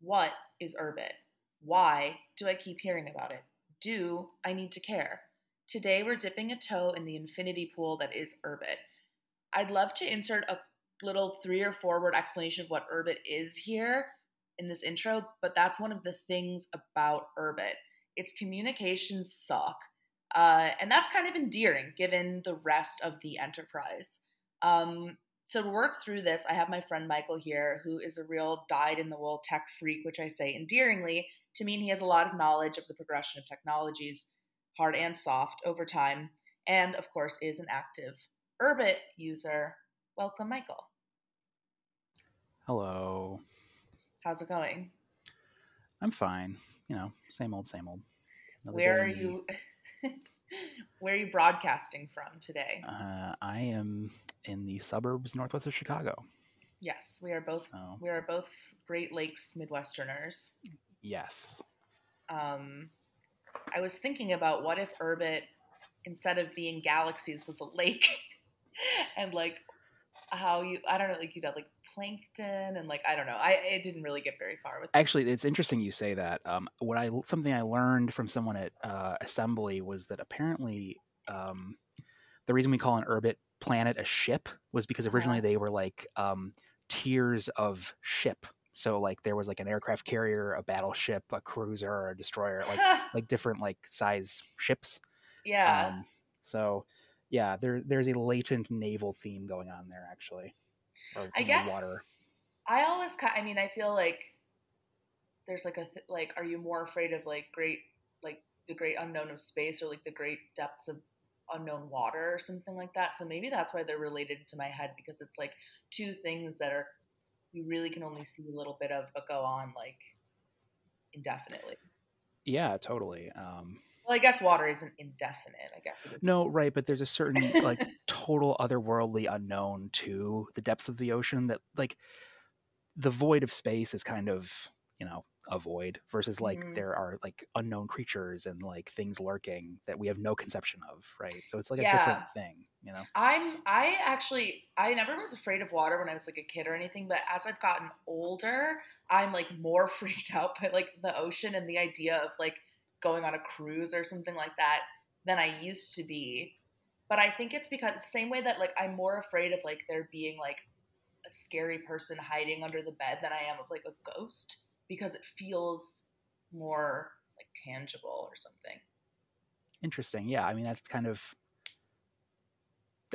What is Urbit? Why do I keep hearing about it? Do I need to care? Today we're dipping a toe in the infinity pool that is Urbit. I'd love to insert a little three or four word explanation of what Urbit is here in this intro, but that's one of the things about Urbit. Its communications suck. Uh, and that's kind of endearing given the rest of the enterprise. Um, to work through this, I have my friend Michael here, who is a real dyed in the wool tech freak, which I say endearingly to mean he has a lot of knowledge of the progression of technologies, hard and soft, over time, and of course is an active Urbit user. Welcome, Michael. Hello. How's it going? I'm fine. You know, same old, same old. Another Where are you? Where are you broadcasting from today? Uh, I am in the suburbs northwest of Chicago. Yes, we are both. So. We are both Great Lakes Midwesterners. Yes. Um, I was thinking about what if Urbit, instead of being galaxies, was a lake, and like how you I don't know like you got like plankton and like I don't know. I it didn't really get very far with. Actually, it's interesting you say that. Um, what I something I learned from someone at uh, Assembly was that apparently um, the reason we call an Urbit planet a ship was because originally uh-huh. they were like um, tiers of ship. So like there was like an aircraft carrier, a battleship, a cruiser, or a destroyer, like like different like size ships. Yeah. Um, so yeah, there there's a latent naval theme going on there actually. Or, I guess water. I always I mean I feel like there's like a th- like are you more afraid of like great like the great unknown of space or like the great depths of unknown water or something like that. So maybe that's why they're related to my head because it's like two things that are you really can only see a little bit of but go on like indefinitely. Yeah, totally. Um, well, I guess water isn't indefinite. I guess. No, right, but there's a certain like total otherworldly unknown to the depths of the ocean that like the void of space is kind of you know a void versus like mm-hmm. there are like unknown creatures and like things lurking that we have no conception of right so it's like yeah. a different thing you know i'm i actually i never was afraid of water when i was like a kid or anything but as i've gotten older i'm like more freaked out by like the ocean and the idea of like going on a cruise or something like that than i used to be but i think it's because same way that like i'm more afraid of like there being like a scary person hiding under the bed than i am of like a ghost because it feels more like tangible or something. Interesting. Yeah, I mean that's kind of.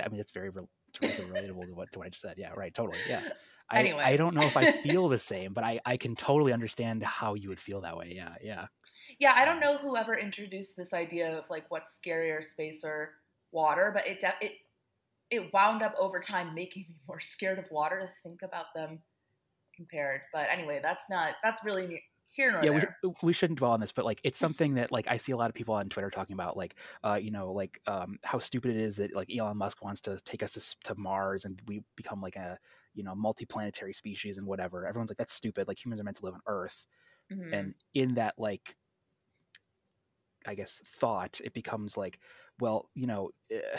I mean it's very re- relatable to what to what I just said. Yeah, right. Totally. Yeah. I, anyway. I don't know if I feel the same, but I, I can totally understand how you would feel that way. Yeah, yeah. Yeah, I don't know whoever introduced this idea of like what's scarier, space or water, but it de- it it wound up over time making me more scared of water to think about them compared. But anyway, that's not that's really here nor yeah, there. We, we shouldn't dwell on this, but like it's something that like I see a lot of people on Twitter talking about, like uh, you know, like um, how stupid it is that like Elon Musk wants to take us to, to Mars and we become like a you know multi-planetary species and whatever. Everyone's like that's stupid. Like humans are meant to live on Earth, mm-hmm. and in that like I guess thought, it becomes like, well, you know. Eh,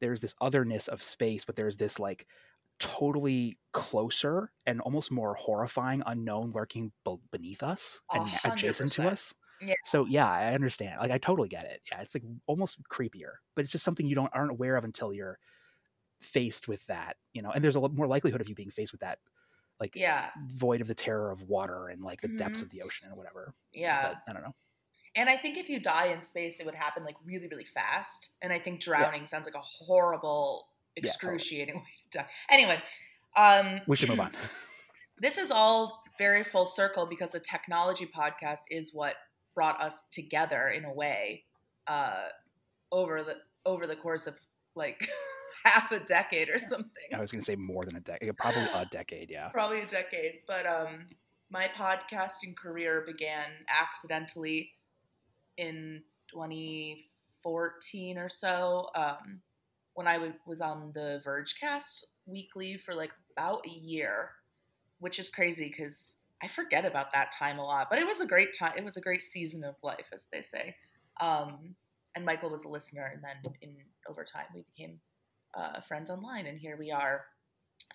there's this otherness of space, but there's this like totally closer and almost more horrifying unknown lurking b- beneath us and 100%. adjacent to us. Yeah. So yeah, I understand. Like I totally get it. Yeah, it's like almost creepier, but it's just something you don't aren't aware of until you're faced with that, you know. And there's a lot more likelihood of you being faced with that like yeah void of the terror of water and like the mm-hmm. depths of the ocean and whatever. Yeah. But, I don't know. And I think if you die in space, it would happen like really, really fast. And I think drowning yeah. sounds like a horrible excruciating yeah, totally. way to die. Anyway, um, we should move on. this is all very full circle because a technology podcast is what brought us together in a way uh, over the over the course of like half a decade or something. I was going to say more than a decade, probably a decade, yeah. Probably a decade, but um, my podcasting career began accidentally in 2014 or so. Um, when I w- was on the Vergecast weekly for like about a year, which is crazy because I forget about that time a lot. But it was a great time. It was a great season of life, as they say. Um, and Michael was a listener, and then in over time we became uh, friends online, and here we are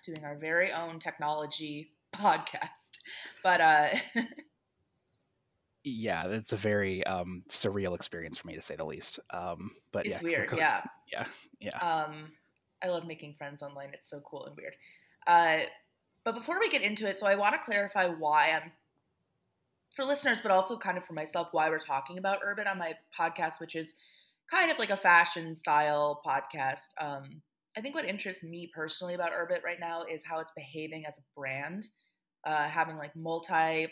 doing our very own technology podcast. But uh yeah, it's a very um, surreal experience for me to say the least. Um, but it's yeah, weird. Yeah, yeah, yeah. Um, I love making friends online. It's so cool and weird. Uh, but before we get into it, so I want to clarify why I'm for listeners, but also kind of for myself, why we're talking about Urbit on my podcast, which is kind of like a fashion style podcast. Um, I think what interests me personally about Urbit right now is how it's behaving as a brand, uh, having like multi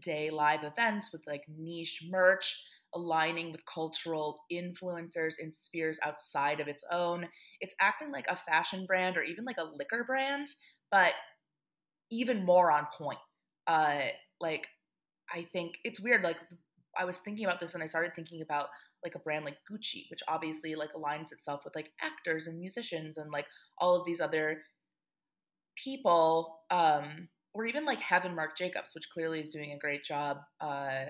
day live events with like niche merch, aligning with cultural influencers in spheres outside of its own. It's acting like a fashion brand or even like a liquor brand, but even more on point. Uh, like, I think it's weird. Like, I was thinking about this and I started thinking about like a brand like Gucci, which obviously like aligns itself with like actors and musicians and like all of these other people um or even like Heaven Marc Jacobs, which clearly is doing a great job uh,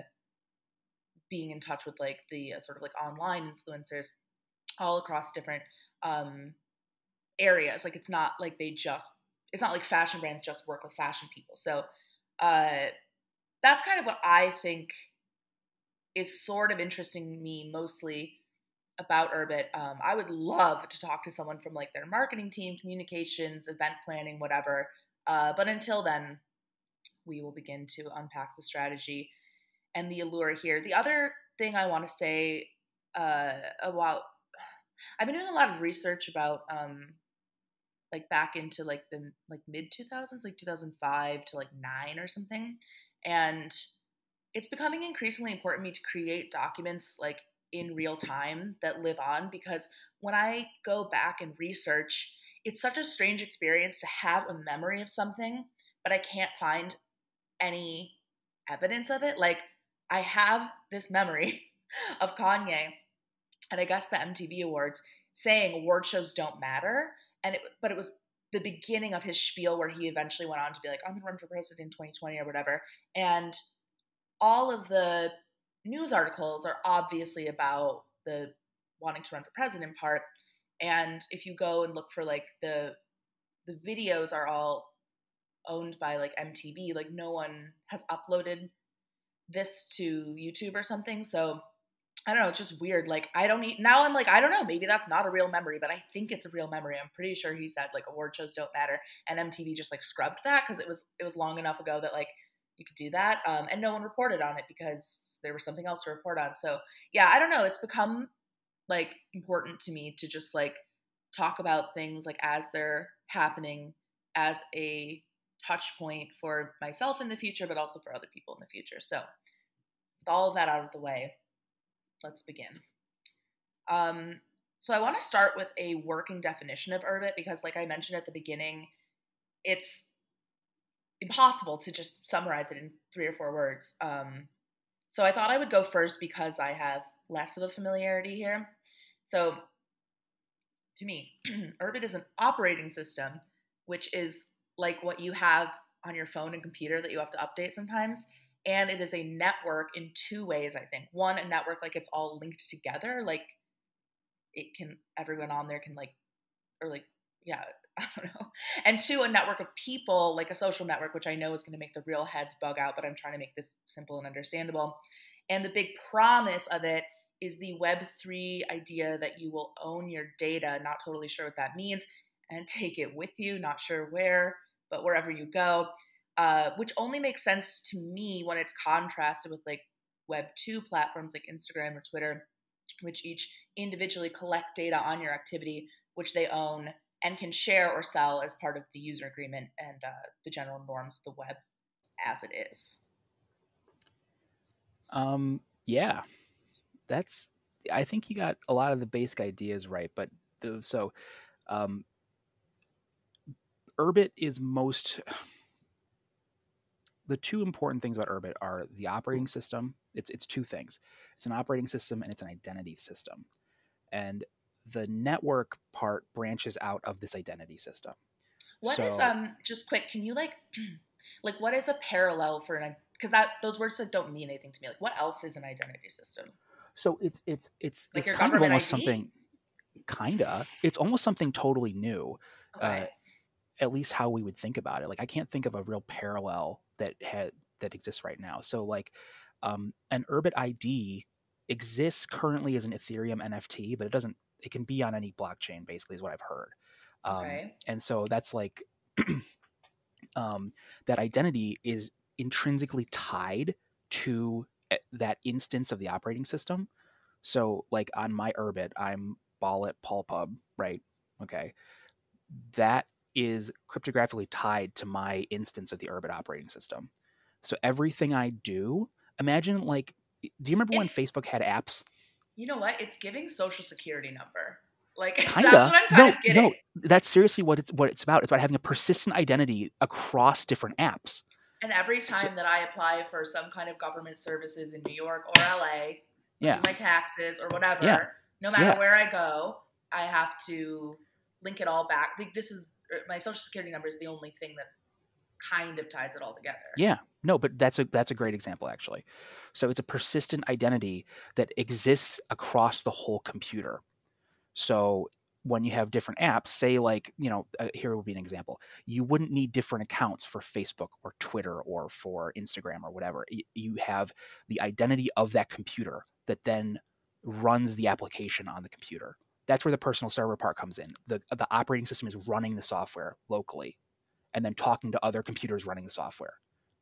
being in touch with like the uh, sort of like online influencers all across different um, areas. Like it's not like they just it's not like fashion brands just work with fashion people. So uh, that's kind of what I think is sort of interesting me mostly about Urbit. Um, I would love to talk to someone from like their marketing team, communications, event planning, whatever. Uh, but until then, we will begin to unpack the strategy and the allure here. The other thing I want to say uh, about I've been doing a lot of research about um, like back into like the like mid 2000s, like 2005 to like nine or something, and it's becoming increasingly important to me to create documents like in real time that live on because when I go back and research it's such a strange experience to have a memory of something, but I can't find any evidence of it. Like, I have this memory of Kanye, and I guess the MTV Awards saying award shows don't matter, and it, but it was the beginning of his spiel where he eventually went on to be like, I'm gonna run for president in 2020 or whatever. And all of the news articles are obviously about the wanting to run for president part. And if you go and look for like the the videos are all owned by like MTV, like no one has uploaded this to YouTube or something. So I don't know, it's just weird. Like I don't need now I'm like, I don't know, maybe that's not a real memory, but I think it's a real memory. I'm pretty sure he said like award shows don't matter. And MTV just like scrubbed that because it was it was long enough ago that like you could do that. Um, and no one reported on it because there was something else to report on. So yeah, I don't know. It's become like important to me to just like talk about things like as they're happening as a touch point for myself in the future, but also for other people in the future. So, with all of that out of the way, let's begin. Um, so, I want to start with a working definition of Urbit because, like I mentioned at the beginning, it's impossible to just summarize it in three or four words. Um, so, I thought I would go first because I have less of a familiarity here. So, to me, Urbit is an operating system, which is like what you have on your phone and computer that you have to update sometimes. And it is a network in two ways, I think. One, a network like it's all linked together, like it can, everyone on there can like, or like, yeah, I don't know. And two, a network of people, like a social network, which I know is going to make the real heads bug out, but I'm trying to make this simple and understandable. And the big promise of it is the Web3 idea that you will own your data, not totally sure what that means, and take it with you, not sure where, but wherever you go, uh, which only makes sense to me when it's contrasted with like Web2 platforms like Instagram or Twitter, which each individually collect data on your activity, which they own and can share or sell as part of the user agreement and uh, the general norms of the web as it is. Um, yeah, that's I think you got a lot of the basic ideas right, but the, so um, Urbit is most the two important things about Urbit are the operating system. It's it's two things. It's an operating system and it's an identity system. And the network part branches out of this identity system. What so, is um just quick, can you like like what is a parallel for an because that those words like, don't mean anything to me. Like what else is an identity system? So it's it's it's like it's kind of almost ID? something kinda. It's almost something totally new. Uh, okay. Uh, at least how we would think about it. Like I can't think of a real parallel that had that exists right now. So like um, an Urbit ID exists currently as an Ethereum NFT, but it doesn't. It can be on any blockchain, basically, is what I've heard. Um, Okay. And so that's like um, that identity is intrinsically tied to eh, that instance of the operating system. So, like on my Urbit, I'm Ballet Pulpub, right? Okay, that is cryptographically tied to my instance of the Urbit operating system. So everything I do, imagine like, do you remember when Facebook had apps? You know what? It's giving social security number. Like Kinda. that's what I'm kind no, of getting. no, that's seriously what it's what it's about. It's about having a persistent identity across different apps. And every time So- that I apply for some kind of government services in New York or LA, Yeah, my taxes or whatever, Yeah. no matter Yeah. where I go, I have to link it all back. Like, This is er, my social security number is the only thing that kind of ties it all together. Yeah, no, but that's a that's a great example actually. So it's a persistent identity that exists across the whole computer. So when you have different apps, say like you know, uh, here would be an example. You wouldn't need different accounts for Facebook or Twitter or for Instagram or whatever. Y- You have the identity of that computer that then runs the application on the computer. That's where the personal server part comes in. the The operating system is running the software locally, and then talking to other computers running the software.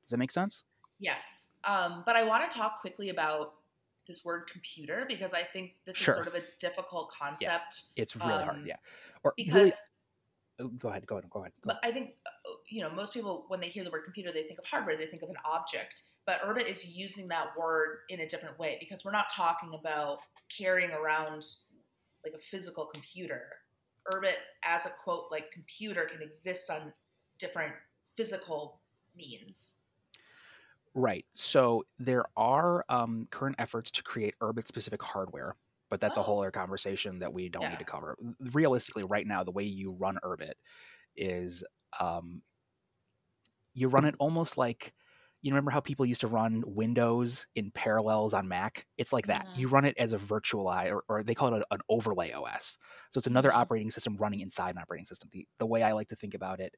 Does that make sense? Yes. Um, but I want to talk quickly about this word computer because I think this Sure. is sort of a difficult concept It's really hard, Um, yeah. Or because really, oh, go ahead, go ahead, go ahead. go But I think, uh, you know, most people, when they hear the word computer, they think of hardware, they think of an object. But Urbit is using that word in a different way because we're not talking about carrying around like a physical computer. Urbit, as a quote, like computer, can exist on different physical means. Right. So there are um, current efforts to create Urbit specific hardware, but that's a Oh. whole other conversation that we don't Yeah. need to cover. Realistically, right now, the way you run Urbit is um, you run it almost like you remember how people used to run Windows in parallels on Mac? It's like that. You run it as a virtualized, or, or they call it an overlay OS. So it's another operating system running inside an operating system. The, the way I like to think about it,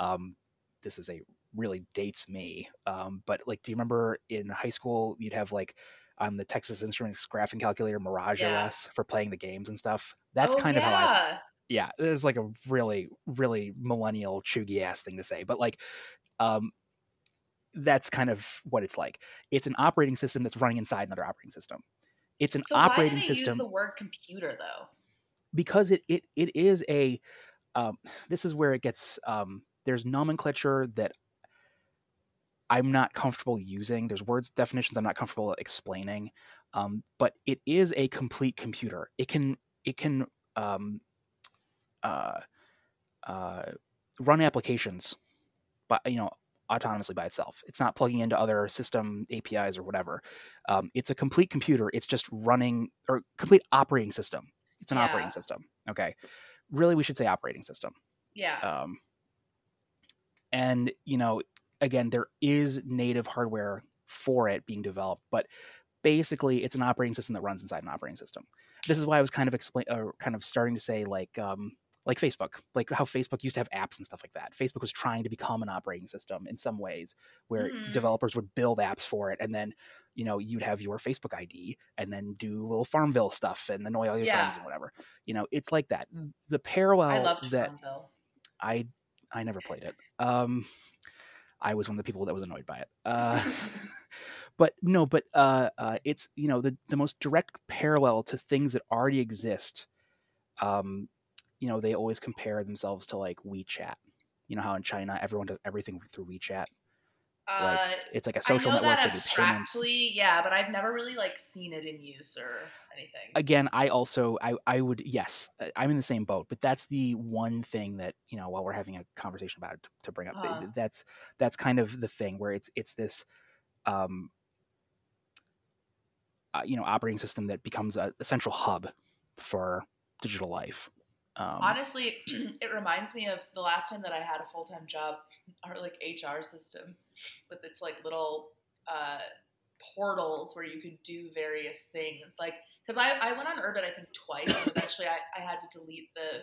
um, this is a really dates me. Um, but like, do you remember in high school you'd have like on the Texas Instruments graphing calculator Mirage Yeah. OS for playing the games and stuff? That's Oh, kind of how I yeah. yeah, it's like a really, really millennial chuggy ass thing to say, but like, um, that's kind of what it's like. It's an operating system that's running inside another operating system. It's an So why do operating they system use the word computer though? because it it it is a. Um, this is where it gets. Um, there's nomenclature that I'm not comfortable using. There's words definitions I'm not comfortable explaining. Um, but it is a complete computer. It can it can um, uh, uh, run applications, but you know autonomously by itself. It's not plugging into other system APIs or whatever. Um, it's a complete computer. It's just running or complete operating system. It's an Yeah. operating system. Okay, really, we should say operating system. Yeah. Um, and you know, again, there is native hardware for it being developed, but basically, it's an operating system that runs inside an operating system. This is why I was kind of explain, or kind of starting to say like, um, like Facebook, like how Facebook used to have apps and stuff like that. Facebook was trying to become an operating system in some ways, where Mhm. developers would build apps for it, and then you know you'd have your Facebook ID, and then do little Farmville stuff, and annoy all your friends and whatever. You know, it's like that. The parallel I that Farmville. I I never played it. Um, I was one of the people that was annoyed by it. Uh, but no, but uh, uh, it's you know the the most direct parallel to things that already exist. Um, you know they always compare themselves to like WeChat. You know how in China everyone does everything through WeChat. Uh, Like it's like a social network. that abstractly, yeah, but I've never really like seen it in use or anything. again i also i i would yes I- i'm in the same boat but that's the one thing that you know while we're having a conversation about it to, to bring up Uh-huh. that's that's kind of the thing where it's it's this um uh, you know operating system that becomes a, a central hub for digital life um, Honestly, it reminds me of the last time that I had a full time job, our like HR system with its like little uh, portals where you could do various things. Like, because I, I went on Urbit, I think twice, eventually I, I had to delete the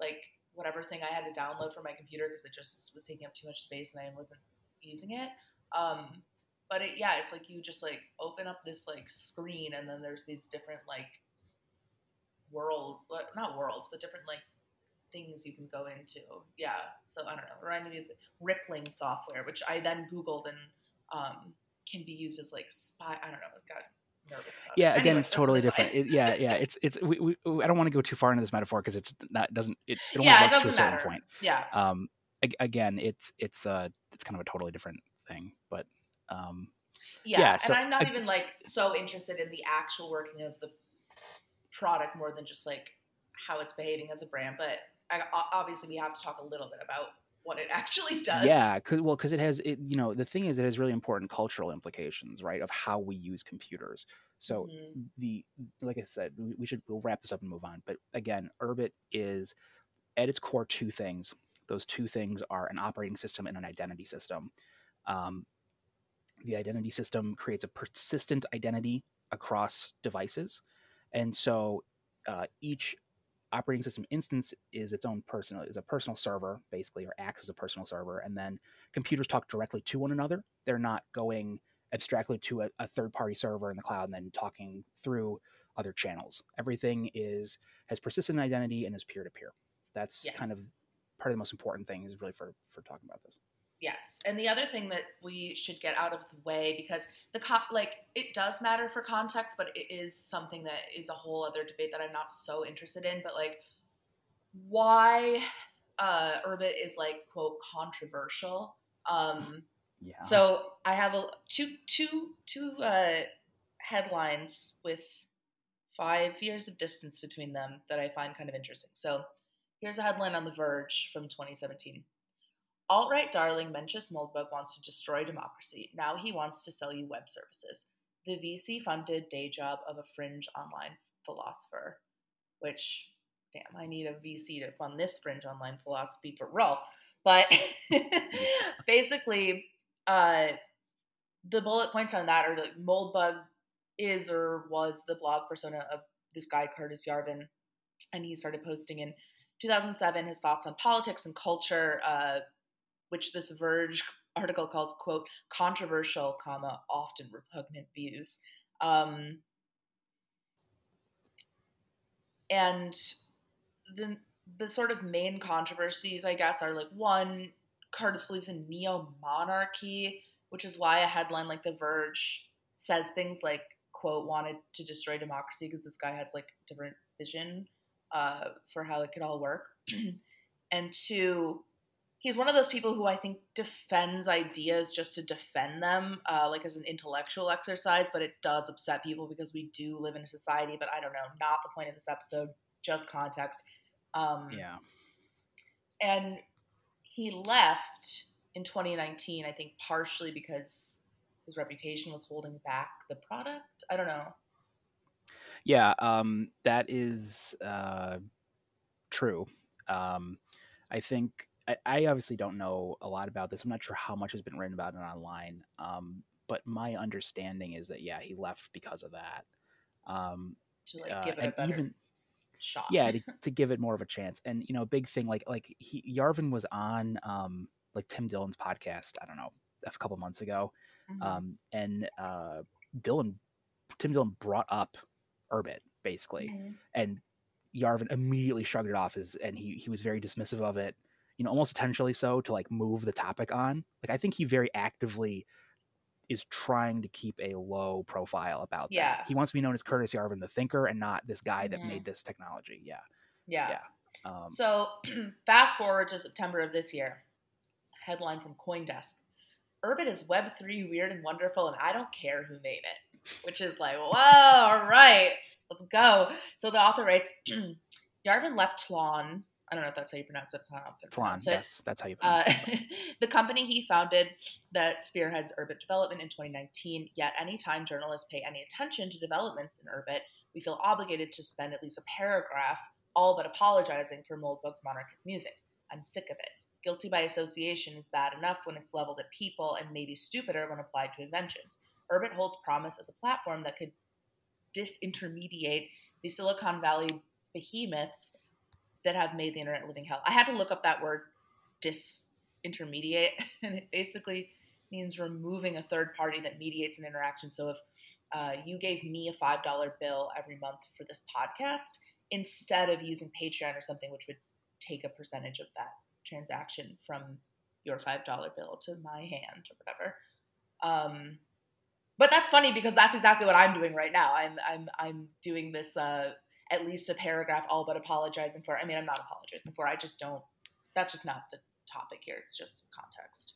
like whatever thing I had to download for my computer because it just was taking up too much space and I wasn't using it. Um, but it, yeah, it's like you just like open up this like screen and then there's these different like world, not worlds, but different like things you can go into. Yeah. So I don't know. Reminded me of Rippling software, which I then Googled and um, can be used as like spy. I don't know. Nervous. yeah. Again, it's totally different. It, yeah. Yeah. It's, it's, we, we, I don't want to go too far into this metaphor because it's not, doesn't, it, it only yeah, works it to a certain matter. point. Yeah. Um, again, it's, it's, uh, it's kind of a totally different thing, but, um, yeah, yeah so, and I'm not even like so interested in the actual working of the product more than just like how it's behaving as a brand. But I, obviously, we have to talk a little bit about what it actually does. Yeah, cause, well, because it has it. You know, the thing is, it has really important cultural implications, right, of how we use computers. So Mhm. the like I said, we, we should we'll wrap this up and move on. But again, Urbit is at its core two things. Those two things are an operating system and an identity system. Um, the identity system creates a persistent identity across devices, and so uh, each operating system instance is its own personal is a personal server basically or acts as a personal server and then computers talk directly to one another. They're not going abstractly to a, a third party server in the cloud and then talking through other channels. Everything is has persistent identity and is peer to peer that's kind of Yes. part of the most important thing is really for for talking about this Yes, and the other thing that we should get out of the way because the co- like it does matter for context, but it is something that is a whole other debate that I'm not so interested in. But like, why uh, Urbit is like quote controversial? Um, yeah So I have a two two two uh, headlines with five years of distance between them that I find kind of interesting. So here's a headline on The Verge from 2017. Alt-right darling Mencius Moldbug wants to destroy democracy. Now he wants to sell you web services. The VC-funded day job of a fringe online philosopher. Which, damn, I need a VC to fund this fringe online philosophy for real. But basically, uh, the bullet points on that are like Moldbug is or was the blog persona of this guy Curtis Yarvin, and he started posting in 2007 his thoughts on politics and culture, uh, which this Verge article calls quote controversial, comma often repugnant views. Um, and the the sort of main controversies, I guess, are like one, Curtis believes in neo monarchy, which is why a headline like The Verge says things like, quote, wanted to destroy democracy because this guy has like different vision uh, for how it could all work. and two, he's one of those people who I think defends ideas just to defend them, uh, like as an intellectual exercise, but it does upset people because we do live in a society, but I don't know, not the point of this episode, just context. Um, yeah and he left in 2019 i think partially because his reputation was holding back the product i don't know Yeah, um, that is uh, true. Um, I think I, I obviously don't know a lot about this. I'm not sure how much has been written about it online, um, but my understanding is that yeah, he left because of that. Um, to like uh, give it a better even shot yeah, to, to give it more of a chance. And you know, a big thing like like he Yarvin was on um, like Tim Dillon's podcast. I don't know a couple months ago, Mhm. um, and uh, Dillon Tim Dillon brought up Urbit basically Mhm. and Yarvin immediately shrugged it off as and he he was very dismissive of it, you know, almost intentionally so to like move the topic on. Like I think he very actively is trying to keep a low profile about Yeah. that. He wants to be known as Curtis Yarvin the thinker and not this guy that Mhm. made this technology. Yeah. yeah, yeah. Um, so fast forward to september of this year headline from coindesk Urbit is Web3 weird and wonderful, and I don't care who made it. Which is like, whoa, all right, let's go. So the author writes Yarvin left Tlon. I don't know if that's how you pronounce it. It's not how I Tlon, pronounce it. yes, that's how you Uh, pronounce it. the company he founded that spearheads Urbit development in 2019. Yet, anytime journalists pay any attention to developments in Urbit, we feel obligated to spend at least a paragraph all but apologizing for Moldbug's monarchist musings. I'm sick of it. Guilty by association is bad enough when it's leveled at people and maybe stupider when applied to inventions. Urbit holds promise as a platform that could disintermediate the Silicon Valley behemoths that have made the internet living hell. I had to look up that word disintermediate, and it basically means removing a third party that mediates an interaction. So if uh, you gave me a $5 bill every month for this podcast instead of using Patreon or something, which would take a percentage of that transaction from your $5 bill to my hand or whatever. Um, but that's funny because that's exactly what I'm doing right now. I'm I'm I'm doing this uh, at least a paragraph all but apologizing for. I mean, I'm not apologizing for. I just don't. That's just not the topic here. It's just context.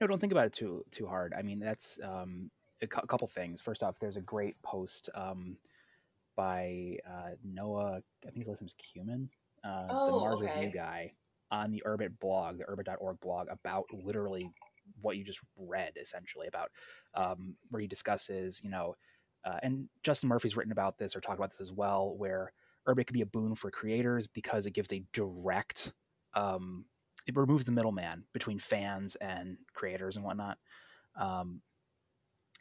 No, don't think about it too too hard. I mean, that's um, a, cu- couple things. First off, there's a great post um, by uh, Noah. I think his last name's Kumin, uh, Oh, the Mars okay. Review guy, on the Urbit blog, the Urbit.org blog, about literally what you just read, essentially about um, where he discusses, you know, uh, and Justin Murphy's written about this or talked about this as well, where Urbit could be a boon for creators because it gives a direct um, it removes the middleman between fans and creators and whatnot. Um,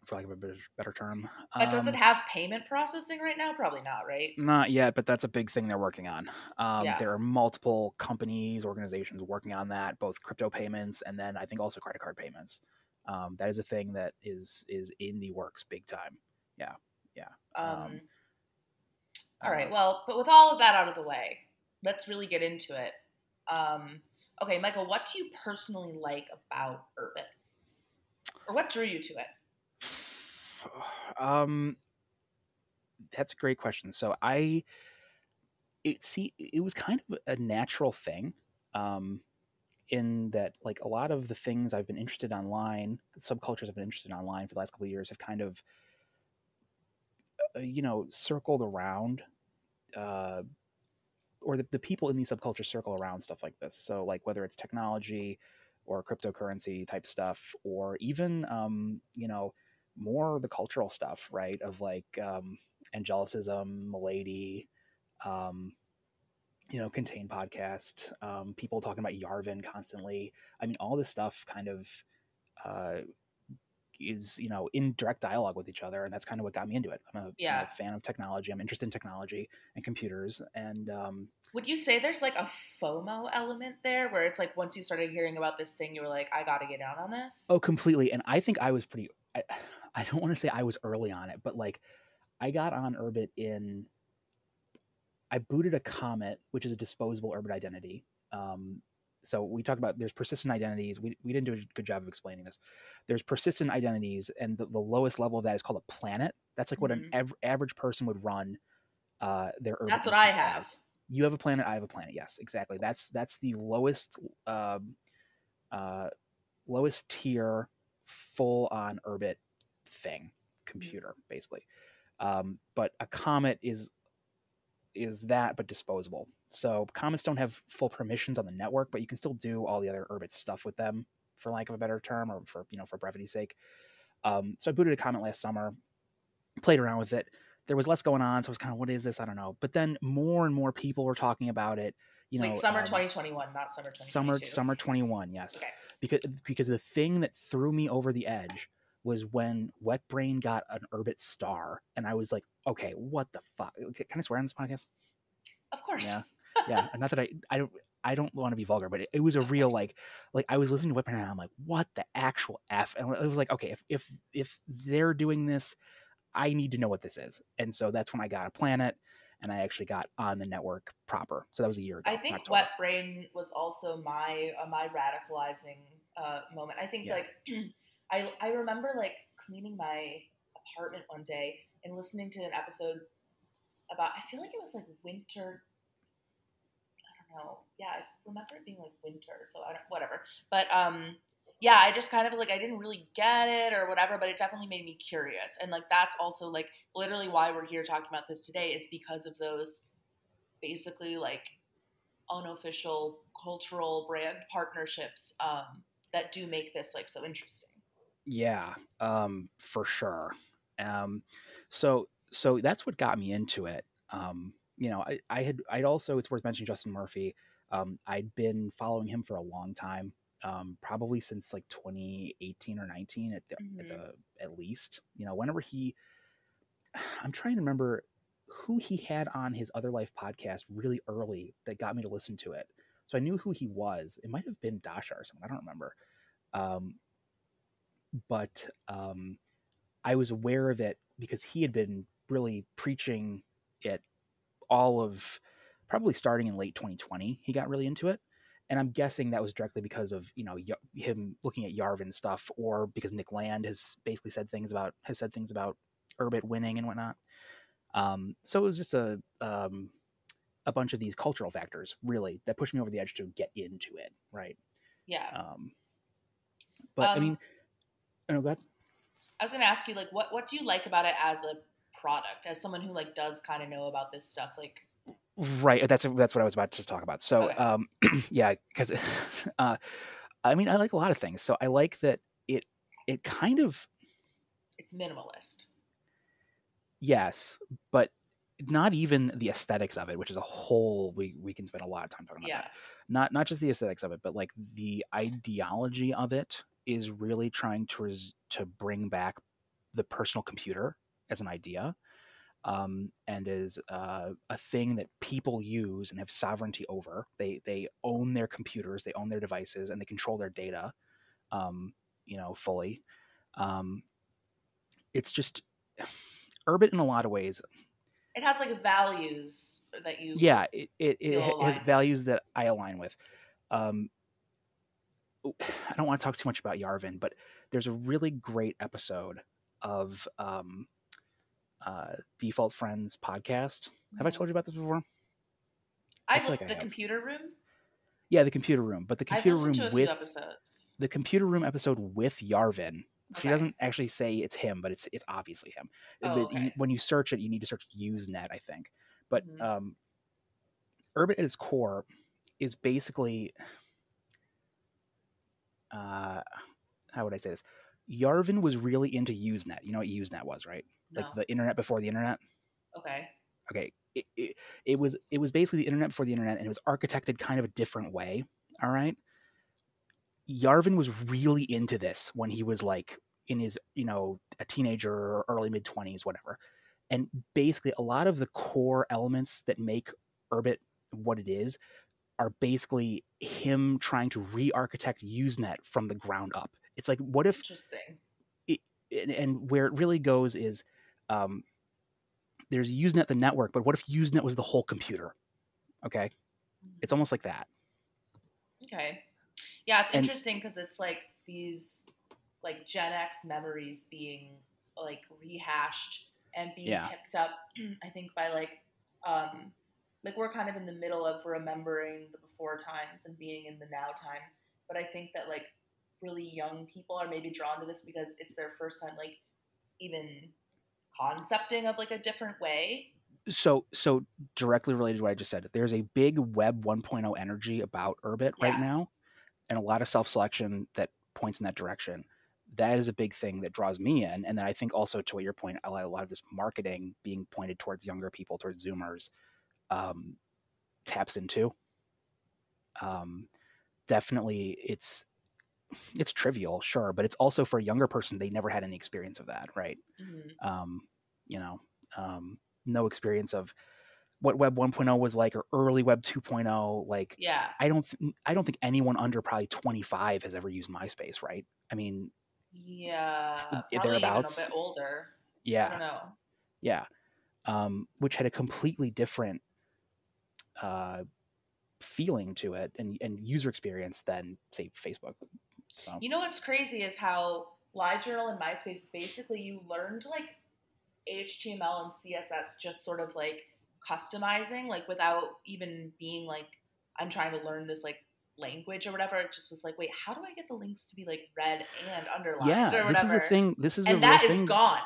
for lack of a better, better term. But does it Um, have payment processing right now? Probably not, right? Not yet, but that's a big thing they're working on. Um, Yeah. There are multiple companies, organizations working on that, both crypto payments and then I think also credit card payments. Um, that is a thing that is is in the works, big time. Um, Um, all right. Uh, Well, but with all of that out of the way, let's really get into it. Um, okay, Michael, what do you personally like about Urbit, or what drew you to it? um that's a great question so i it see it was kind of a natural thing um in that like a lot of the things i've been interested online subcultures i've been interested in online for the last couple of years have kind of you know circled around uh or the, the people in these subcultures circle around stuff like this so like whether it's technology or cryptocurrency type stuff or even um you know more the cultural stuff, right? Of like um, angelicism, milady, um, you know, contain podcast, um, people talking about Yarvin constantly. I mean, all this stuff kind of uh, is, you know, in direct dialogue with each other. And that's kind of what got me into it. I'm a, I'm a fan of technology. I'm interested in technology and computers. And um, Would you say there's like a FOMO element there, where it's like once you started hearing about this thing, you were like, I got to get down on this? Oh, completely. And I think I was pretty. I, I don't want to say I was early on it, but like I got on Urbit in. I booted a Comet, which is a disposable Urbit identity. Um, so we talked about there's persistent identities. We, we didn't do a good job of explaining this. There's persistent identities, and the, the lowest level of that is called a planet. That's like what an Mhm. av- average person would run uh, their Urbit. That's what I have. as. You have a planet. I have a planet. Yes, exactly. That's that's the lowest um, uh, lowest tier full on Urbit thing computer basically. Um, but a Comet is is that but disposable. So comets don't have full permissions on the network, but you can still do all the other Urbit stuff with them, for lack of a better term, or for you know for brevity's sake. Um, so I booted a comet last summer, played around with it. There was less going on, so I was kind of, what is this? I don't know. But then more and more people were talking about it. You know, Wait, summer um, 2021, not summer 2022. summer summer 21 yes Okay. because because the thing that threw me over the edge was when wet brain got an urbit star and i was like okay what the fuck can i swear on this podcast Of course. yeah yeah and not that i i don't i don't want to be vulgar but it, it was a real like like i was listening to wet brain and i'm like what the actual f and it was like okay if if if they're doing this i need to know what this is and so that's when i got a planet and i actually got on the network proper so that was a year ago I think. Wet Brain was also my uh, my radicalizing uh, moment. I think Yeah. like I I remember like cleaning my apartment one day and listening to an episode about I feel like it was like winter. I don't know. Yeah, I remember it being like winter. So I don't whatever. But um, yeah, I just kind of like I didn't really get it or whatever. But it definitely made me curious, and like that's also like literally why we're here talking about this today. Is because of those basically like unofficial cultural brand partnerships um, that do make this like so interesting. Yeah, um, for sure. Um, so so that's what got me into it. Um, you know, I, I had I'd also it's worth mentioning Justin Murphy. Um, I'd been following him for a long time, um, probably since like 2018 or 19 at the, at Mhm. the at least. You know, whenever he, I'm trying to remember who he had on his Other Life podcast really early that got me to listen to it. So I knew who he was. It might have been Dasha or someone. I don't remember. Um, but um, I was aware of it because he had been really preaching it all of probably starting in late 2020. He got really into it. And I'm guessing that was directly because of you know him looking at Yarvin stuff, or because Nick Land has basically said things about has said things about Urbit winning and whatnot. Um, so it was just a um, a bunch of these cultural factors really that pushed me over the edge to get into it, right? Yeah. Um, but I Um, mean, oh, go ahead. I was gonna ask you, like, what what do you like about it as a product, as someone who like does kind of know about this stuff? Like, Right, that's that's what I was about to talk about. So, Okay. um, yeah, because uh, I mean, I like a lot of things. So I like that it it kind of it's minimalist. yes, but not even the aesthetics of it, which is a whole we we can spend a lot of time talking about. Yeah. That. Not not just the aesthetics of it, but like the ideology of it is really trying to res- to bring back the personal computer as an idea. Um, and is uh, a thing that people use and have sovereignty over. They they own their computers, they own their devices, and they control their data, um, you know, fully. Um, it's just Urbit in a lot of ways It has like values that you. yeah it, it, it has with. values that i align with um i don't want to talk too much about yarvin but there's a really great episode of um uh default friends podcast. Have i Mhm. told you about this before? I I've like the computer room. yeah the computer room but the computer room to a few with the computer room episode with yarvin. She doesn't actually say it's him but it's it's obviously him. Oh, But you- when you search it you need to search usenet i think. But Mhm. um Urbit at its core is basically uh how would I say this? Yarvin was really into Usenet. You know what Usenet was, right? No. Like the internet before the internet. okay. Okay. It, it, it was it was basically the internet before the internet and it was architected kind of a different way. All right. Yarvin was really into this when he was like in his, you know, a teenager or early mid 20s, whatever. And basically, a lot of the core elements that make Urbit what it is are basically him trying to re architect Usenet from the ground up. It's like, what if Interesting. and, and where it really goes is um, there's Usenet the network, but what if Usenet was the whole computer? Okay, it's almost like that. Okay. Yeah, it's And- interesting because it's like these like Gen X memories being like rehashed and being Yeah. picked up. I think by like um like we're kind of in the middle of remembering the before times and being in the now times. But I think that like really young people are maybe drawn to this because it's their first time like even concepting of like a different way. So, so directly related to what I just said, there's a big Web 1.0 energy about Urbit right now, and a lot of self selection that points in that direction. That is a big thing that draws me in, and then I think also to what your point, a lot of this marketing being pointed towards younger people, towards Zoomers, um, taps into. Um, definitely, it's it's trivial, sure, but it's also for a younger person they never had any experience of that, right? Mhm. um, you know, um, no experience of what Web 1.0 was like or early Web 2.0. Like, Yeah. I don't, th- I don't think anyone under probably 25 has ever used MySpace, right? I mean, Yeah. Even a bit older. I yeah, don't know. yeah, um, which had a completely different uh, feeling to it and and user experience than say Facebook. So You know what's crazy is how LiveJournal and MySpace basically you learned like HTML and CSS just sort of like customizing, like without even being like I'm trying to learn this like language or whatever. It just was like, wait, how do I get the links to be like red and underlined or yeah, whatever? this is a thing. This is a and real that is thing. gone.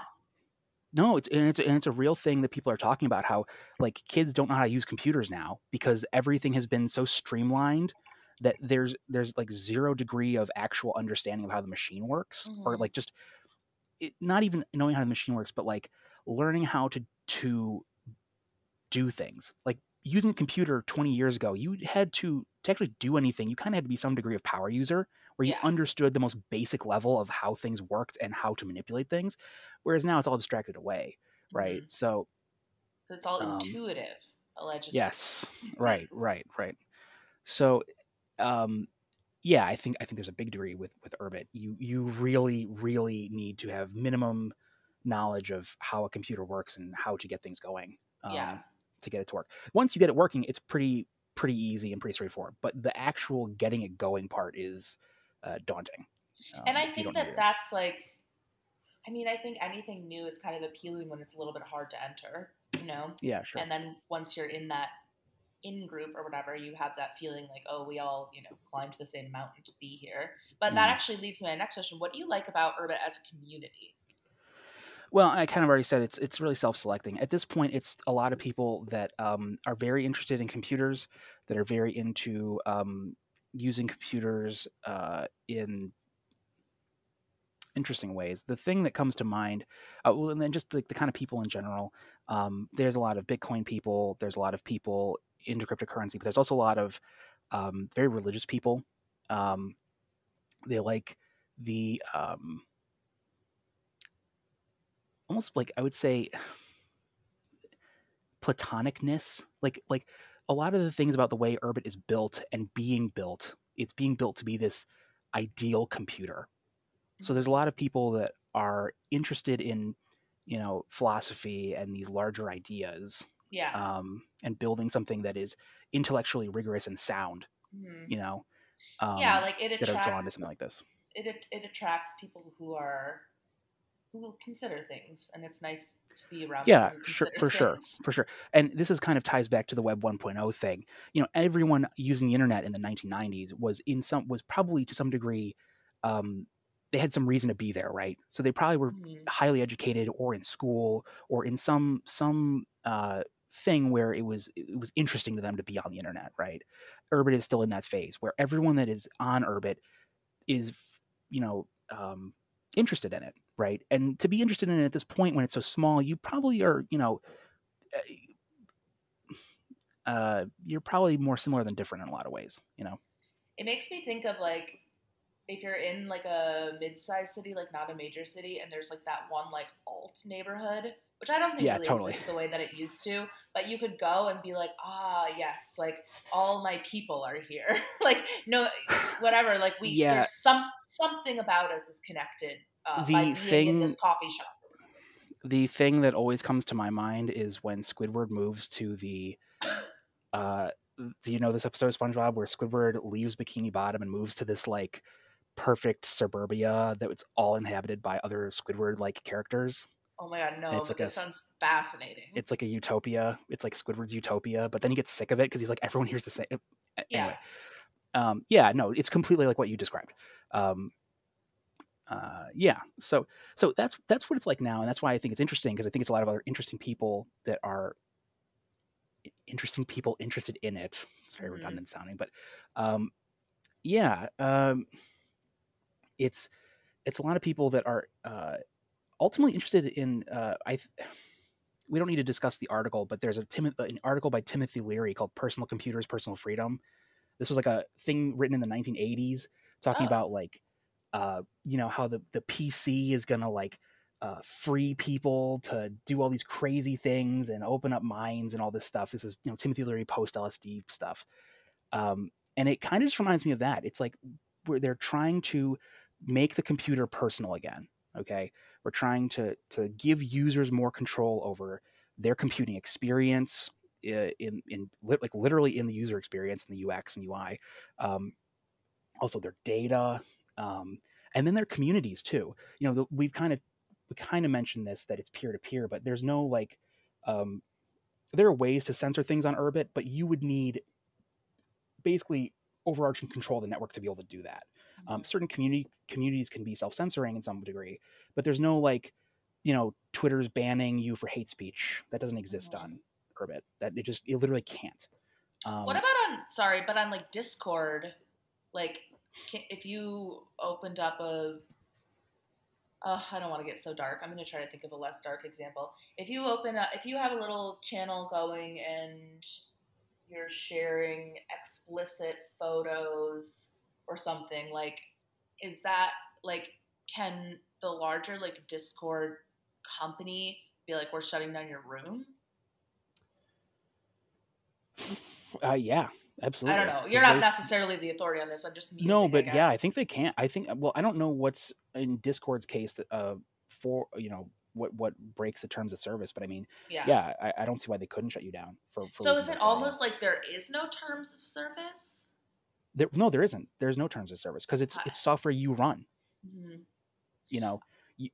No, it's and it's and it's a real thing that people are talking about how like kids don't know how to use computers now because everything has been so streamlined that there's there's like zero degree of actual understanding of how the machine works or Mhm. like just it, not even knowing how the machine works but like learning how to to do things like using a computer 20 years ago you had to to actually do anything you kind of had to be some degree of power user where you Yeah. understood the most basic level of how things worked and how to manipulate things whereas now it's all abstracted away right Mhm. so So it's all Um, intuitive, allegedly. Yes. Right. Right. Right. So, um, yeah, I think I think there's a big degree with with Urbit. You you really really need to have minimum knowledge of how a computer works and how to get things going. Um, Yeah. To get it to work. Once you get it working, it's pretty pretty easy and pretty straightforward. But the actual getting it going part is uh, daunting. Um, and I think that that's like, I mean, I think anything new, it's kind of appealing when it's a little bit hard to enter, you know? yeah, sure. And then once you're in that in group or whatever, you have that feeling like, oh, we all, you know, climbed the same mountain to be here. But that Mhm. actually leads me to my next question. What do you like about Urbit as a community? Well, I kind of already said it's it's really self-selecting. At this point, it's a lot of people that um, are very interested in computers, that are very into um, using computers uh, in interesting ways. The thing that comes to mind, uh, well, and then just like the kind of people in general. Um, there's a lot of Bitcoin people. There's a lot of people into cryptocurrency, but there's also a lot of um, very religious people. Um, they like the um, almost like I would say platonicness. Like like a lot of the things about the way Urbit is built and being built, it's being built to be this ideal computer. So there's a lot of people that are interested in, you know, philosophy and these larger ideas, Yeah. um, and building something that is intellectually rigorous and sound. Mhm. You know, um, yeah, like it attracts, that are drawn to something like this. it, it attracts people who are who will consider things, and it's nice to be around. Yeah, sure, for sure, for sure. And this is kind of ties back to the Web 1.0 thing. You know, everyone using the internet in the 1990s was in some was probably to some degree, um, they had some reason to be there, right? So they probably were Mhm. highly educated or in school or in some some uh, thing where it was it was interesting to them to be on the internet, right? Urbit is still in that phase where everyone that is on Urbit is, you know, um, interested in it, right? And to be interested in it at this point when it's so small, you probably are, you know, uh, uh, you're probably more similar than different in a lot of ways, you know. It makes me think of like if you're in like a mid-sized city, like not a major city, and there's like that one like alt neighborhood, which I don't think Yeah, really totally. exists the way that it used to. But you could go and be like, ah, yes, like all my people are here. like no, whatever. Like we, Yeah. there's some something about us is connected uh, by The being in thing- this coffee shop. the thing that always comes to my mind is when Squidward moves to the. Uh, do you know this episode of SpongeBob where Squidward leaves Bikini Bottom and moves to this like perfect suburbia that it's all inhabited by other Squidward like characters? Oh my god, no! It's like this s- sounds fascinating. It's like a utopia. It's like Squidward's utopia, but then he gets sick of it because he's like everyone here's the same. yeah, Anyway, um, yeah, no, it's completely like what you described. Um, uh, yeah, so so that's that's what it's like now, and that's why I think it's interesting because I think it's a lot of other interesting people that are interesting people interested in it. It's very Mhm. redundant sounding, but um, yeah, um, it's it's a lot of people that are uh, ultimately interested in. Uh, I th- we don't need to discuss the article, but there's a Tim- an article by Timothy Leary called "Personal Computers, Personal Freedom." This was like a thing written in the 1980s, talking Oh. about like, uh, you know, how the the PC is gonna like uh, free people to do all these crazy things and open up minds and all this stuff. This is you know Timothy Leary post LSD stuff, um, and it kind of just reminds me of that. It's like where they're trying to make the computer personal again. Okay, we're trying to to give users more control over their computing experience i- in in like literally in the user experience in the UX and UI, um, also their data, um, and then their communities too. You know, we've kind of we kind of mentioned this that it's peer to peer, but there's no like um, there are ways to censor things on Urbit, but you would need basically overarching control of the network to be able to do that um, certain community communities can be self-censoring in some degree but there's no like you know twitter's banning you for hate speech that doesn't exist on urbit that it just it literally can't um, What about on sorry, but on like Discord, like can, if you opened up a uh, I don't want to get so dark. I'm going to try to think of a less dark example. If you open up, if you have a little channel going and you're sharing explicit photos or something, like, is that like, can the larger like Discord company be like, we're shutting down your room? Uh, yeah, absolutely. I don't know. You're not necessarily the authority on this. I'm just no, but I yeah, I think they can't. I think well, I don't know what's in Discord's case that uh for you know what what breaks the terms of service, but I mean, yeah. yeah, I, I don't see why they couldn't shut you down for. for So is it almost like there is no terms of service? There, no, there isn't. There's no terms of service because it's Hi. it's software you run. Mhm. you know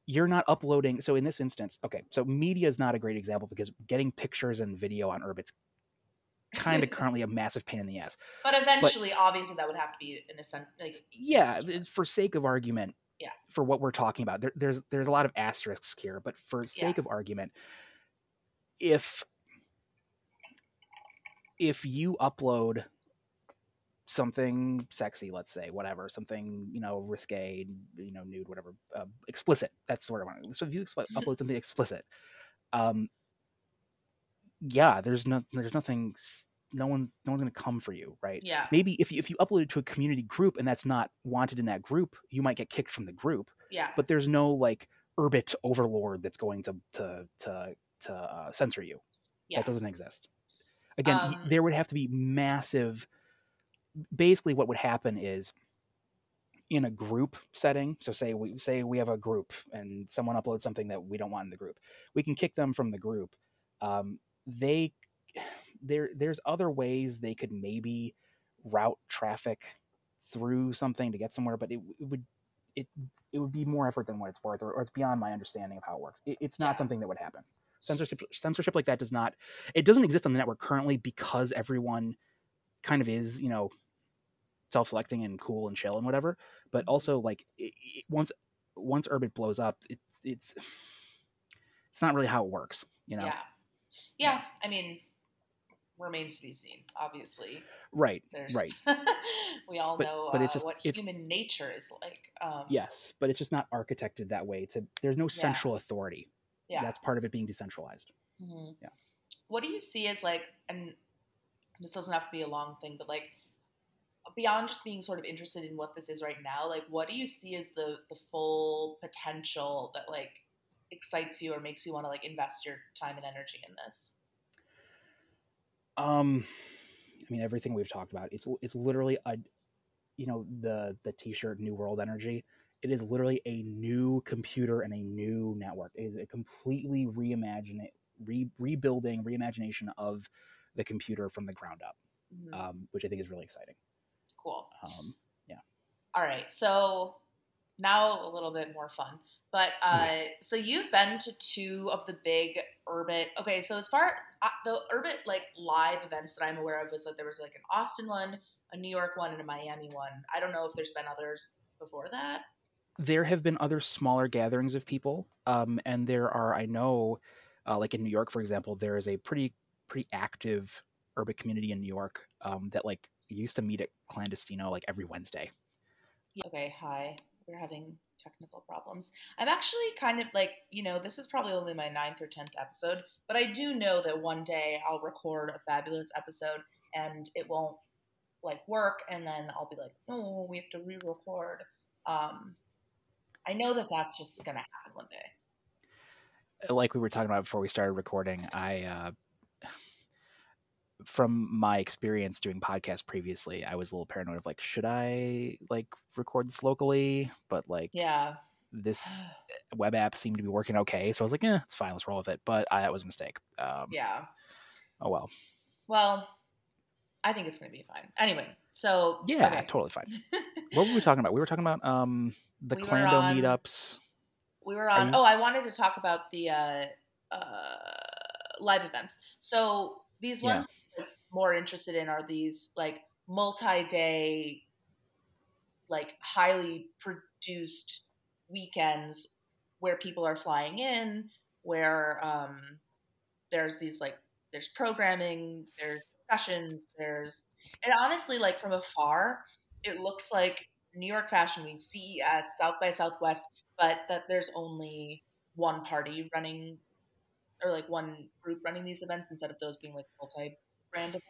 you're not uploading so in this instance okay so media is not a great example because getting pictures and video on urbit's kind of currently a massive pain in the ass But eventually, obviously, that would have to be in a sense. Like, yeah for sake of argument Yeah. for what we're talking about there, there's there's a lot of asterisks here but for sake Yeah. of argument if if you upload something sexy let's say whatever something you know risque you know nude whatever uh, explicit that's what i want so if you expl- upload something explicit um yeah there's no there's nothing no one no one's gonna come for you right? Yeah, maybe if you if you upload it to a community group and that's not wanted in that group you might get kicked from the group yeah, but there's no like urbit overlord that's going to to to to uh, censor you. Yeah. that doesn't exist. Again Um, there would have to be massive basically what would happen is in a group setting so say we say we have a group and someone uploads something that we don't want in the group we can kick them from the group. Um, they there there's other ways they could maybe route traffic through something to get somewhere but it, it would it it would be more effort than what it's worth or, or it's beyond my understanding of how it works. It, it's not Yeah. something that would happen. Censorship censorship like that does not it doesn't exist on the network currently because everyone kind of is you know self-selecting and cool and chill and whatever but Mhm. also like it, it, once once urbit blows up it's it's it's not really how it works you know yeah, yeah. I mean, remains to be seen. Obviously, right there's right we all But- know but it's uh, just- what it's- human nature is like. Um, yes but it's just not architected that way to there's no central authority yeah. that's part of it being decentralized Mhm. Yeah. What do you see as like, and this doesn't have to be a long thing, but like beyond just being sort of interested in what this is right now, like what do you see as the the full potential that like excites you or makes you want to like invest your time and energy in this? Um, I mean, everything we've talked about. It's it's literally a, you know, the the T-shirt New World Energy. It is literally a new computer and a new network. It is a completely reimagining, re, rebuilding, reimagination of the computer from the ground up, Mhm. um, which I think is really exciting. cool. Um, yeah. All right, so now a little bit more fun. But uh, so you've been to two of the big Urbit. Okay, so as far uh, the Urbit like live events that I'm aware of is that there was like an Austin one, a New York one, and a Miami one. I don't know if there's been others before that. there have been other smaller gatherings of people, um, and there are, I know, uh, like in New York, for example, there is a pretty pretty active Urbit community in New York um, that like used to meet at Clandestino like every Wednesday. Okay, hi. We're having technical problems. I'm actually kind of like, you know, this is probably only my ninth or tenth episode, but I do know that one day I'll record a fabulous episode and it won't like work, and then I'll be like, oh, we have to re-record. Um, I know that that's just gonna happen one day. like we were talking about before we started recording, I uh from my experience doing podcasts previously, I was a little paranoid of like, should I like record this locally? But like Yeah. this web app seemed to be working okay, so I was like, yeah, it's fine, let's roll with it. But I, that was a mistake. Um, yeah. Oh well. Well, I think it's gonna be fine. Anyway, so Yeah, okay. totally fine. What were we talking about? We were talking about um the We Clando on- meetups. we were on you- oh i wanted to talk about the uh, uh, live events so these ones I'm more interested in are these like multi-day like highly produced weekends where people are flying in where um, there's these like there's programming there's discussions there's and honestly like from afar it looks like new york fashion week ces south by southwest but that there's only one party running or like one group running these events instead of those being like multi-brand events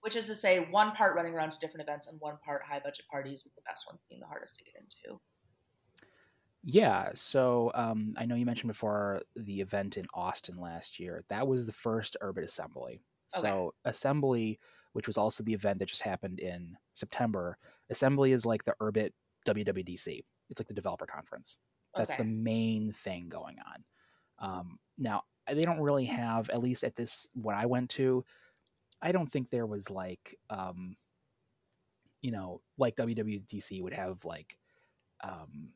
which is to say one part running around to different events and one part high budget parties with the best ones being the hardest to get into Yeah, so um, I know you mentioned before the event in Austin last year. That was the first Urbit Assembly. Okay. So Assembly which was also the event that just happened in September. Assembly is like the Urbit WWDC. It's like the developer conference. That's Okay. the main thing going on. Um, now they don't really have, at least at this what I went to, I don't think there was like, um, you know, like WWDC would have like, um,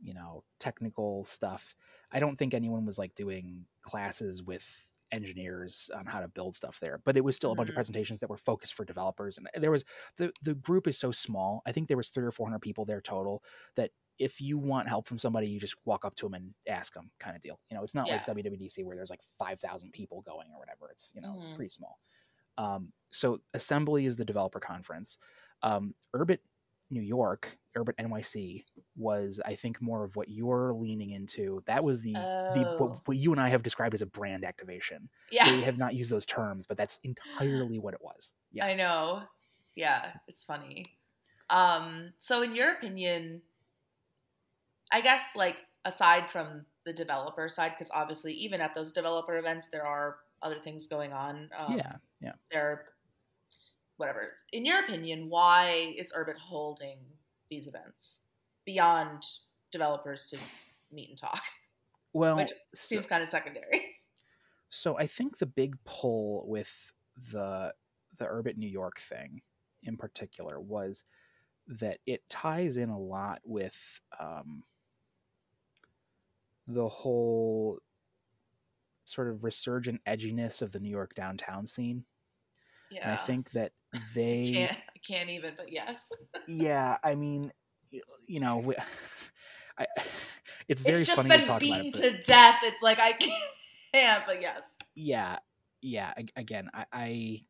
you know, technical stuff. I don't think anyone was like doing classes with engineers on how to build stuff there, but it was still a bunch of Mhm. presentations that were focused for developers. And there was the the group is so small. I think there was three or four hundred people there total. That if you want help from somebody, you just walk up to them and ask them, kind of deal. You know, it's not like WWDC where there's like five thousand people going or whatever. It's you know it's Mhm. pretty small. Um, so Assembly is the developer conference. Um, Urbit New York, Urbit NYC was I think more of what you're leaning into. That was the the Oh. what, what you and I have described as a brand activation. Yeah. We have not used those terms, but that's entirely what it was. Yeah. I know. Yeah, it's funny. Um, so in your opinion, I guess like aside from the developer side, because obviously even at those developer events there are other things going on. Um, yeah, yeah. There, are whatever. In your opinion, why is Urbit holding these events beyond developers to meet and talk? Well, Which so, Seems kind of secondary. so I think the big pull with the the Urbit New York thing in particular was that it ties in a lot with um, the whole sort of resurgent edginess of the New York downtown scene. Yeah. And I think that I they can't. I can't even. But yes. yeah, I mean, you know, we- I, it's very it's just funny to been talk about beaten it. but- to death. It's like I can't. But yes. yeah, yeah. Again, I, I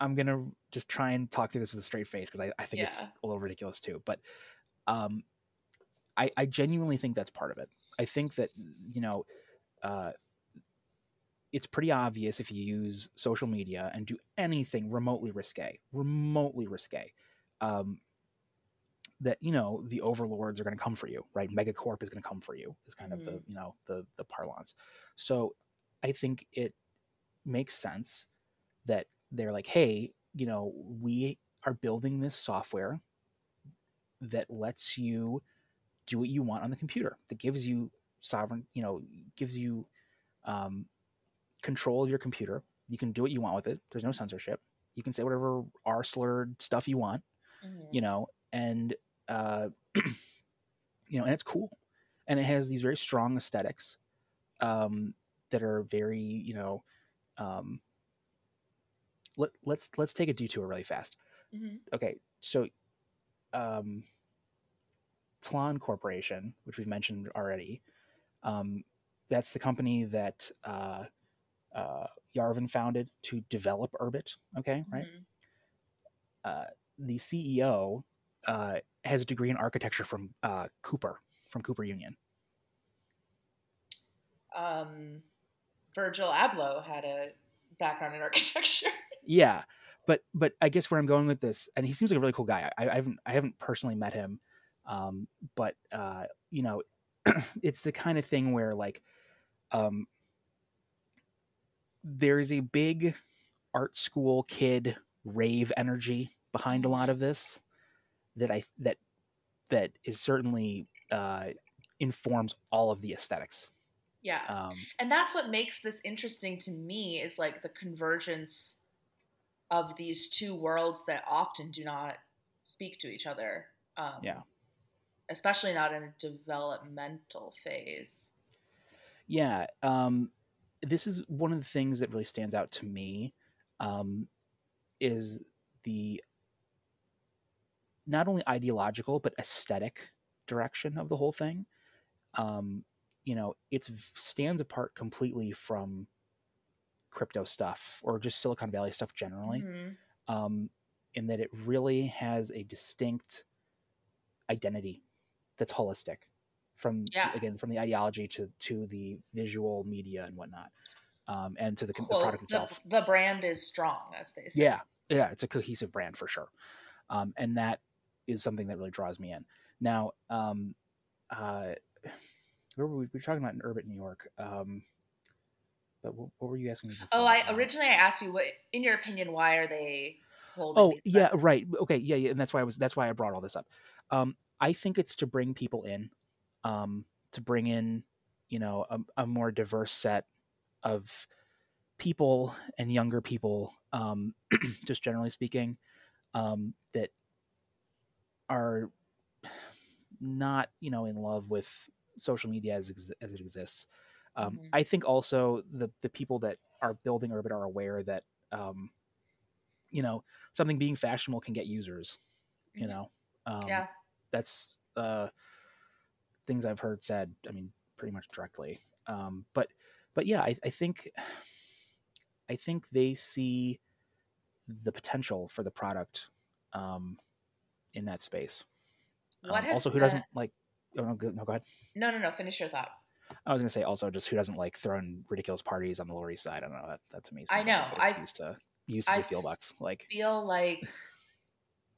I'm gonna just try and talk through this with a straight face because I, I think it's a little ridiculous too. But um, I I genuinely think that's part of it. I think that you know, uh, it's pretty obvious if you use social media and do anything remotely risque, remotely risque, um, that you know the overlords are going to come for you, right? Megacorp is going to come for you. Is kind of the Mhm. you know the the parlance. So I think it makes sense that they're like, hey, you know, we are building this software that lets you do what you want on the computer, that gives you sovereign, you know, gives you um, control of your computer. You can do what you want with it. There's no censorship. You can say whatever R slurred stuff you want, you know, and uh, you know, and it's cool, and it has these very strong aesthetics um, that are very, you know, um, let, let's let's take a detour really fast. Mhm. Okay, so um, Tlon Corporation, which we've mentioned already, um, that's the company that uh, uh, Yarvin founded to develop Urbit. Okay, right. Mhm. Uh, the CEO uh, has a degree in architecture from uh, Cooper, from Cooper Union. Um, Virgil Abloh had a background in architecture. Yeah, but but I guess where I'm going with this, and he seems like a really cool guy. I, I haven't I haven't personally met him, um, but uh, you know, it's the kind of thing where like, um, there's a big art school kid rave energy behind a lot of this that I that that is certainly uh, informs all of the aesthetics. yeah. Um, and that's what makes this interesting to me is like the convergence of these two worlds that often do not speak to each other um, Yeah. Especially not in a developmental phase Yeah, um, this is one of the things that really stands out to me um, is the not only ideological but aesthetic direction of the whole thing. Um, you know, it stands apart completely from crypto stuff or just Silicon Valley stuff generally, Mhm. um, in that it really has a distinct identity that's holistic from Yeah. again from the ideology to to the visual media and whatnot um, and to the, the product itself the, the brand is strong as they say yeah yeah it's a cohesive brand for sure um, and that is something that really draws me in now um, uh, where were we, we were talking about in urbit new york um, But what, what were you asking me? Oh. I originally I asked you what, in your opinion, why are they holding? Oh yeah, right. Okay, yeah, yeah, and that's why I was. That's why I brought all this up. Um, I think it's to bring people in, um, to bring in, you know, a, a more diverse set of people and younger people, um, just generally speaking, um, that are not, you know, in love with social media as ex- as it exists. Um, Mhm. I think also the the people that are building Urbit are aware that, um, you know, something being fashionable can get users. You Mhm. know, um, Yeah. That's uh, things I've heard said. I mean, pretty much directly. Um, but but yeah, I, I think I think they see the potential for the product um, in that space. What Um, also, who the- doesn't like? Oh, no, go- no, go ahead. No, no, no. Finish your thought. I was gonna say also just who doesn't like throwing ridiculous parties on the Lower East Side. I don't know that that to me I seems like know, I- used to use to get field bucks. Like Feel like,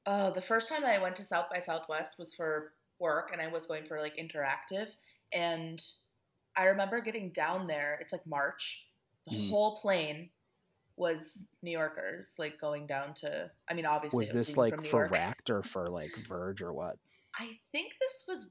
oh, the first time that I went to South by Southwest was for work, and I was going for like interactive, and I remember getting down there. It's like March. The Mhm. whole plane was New Yorkers, like going down to. I mean, obviously, was this like for York. Racked or for like Verge or what? I think this was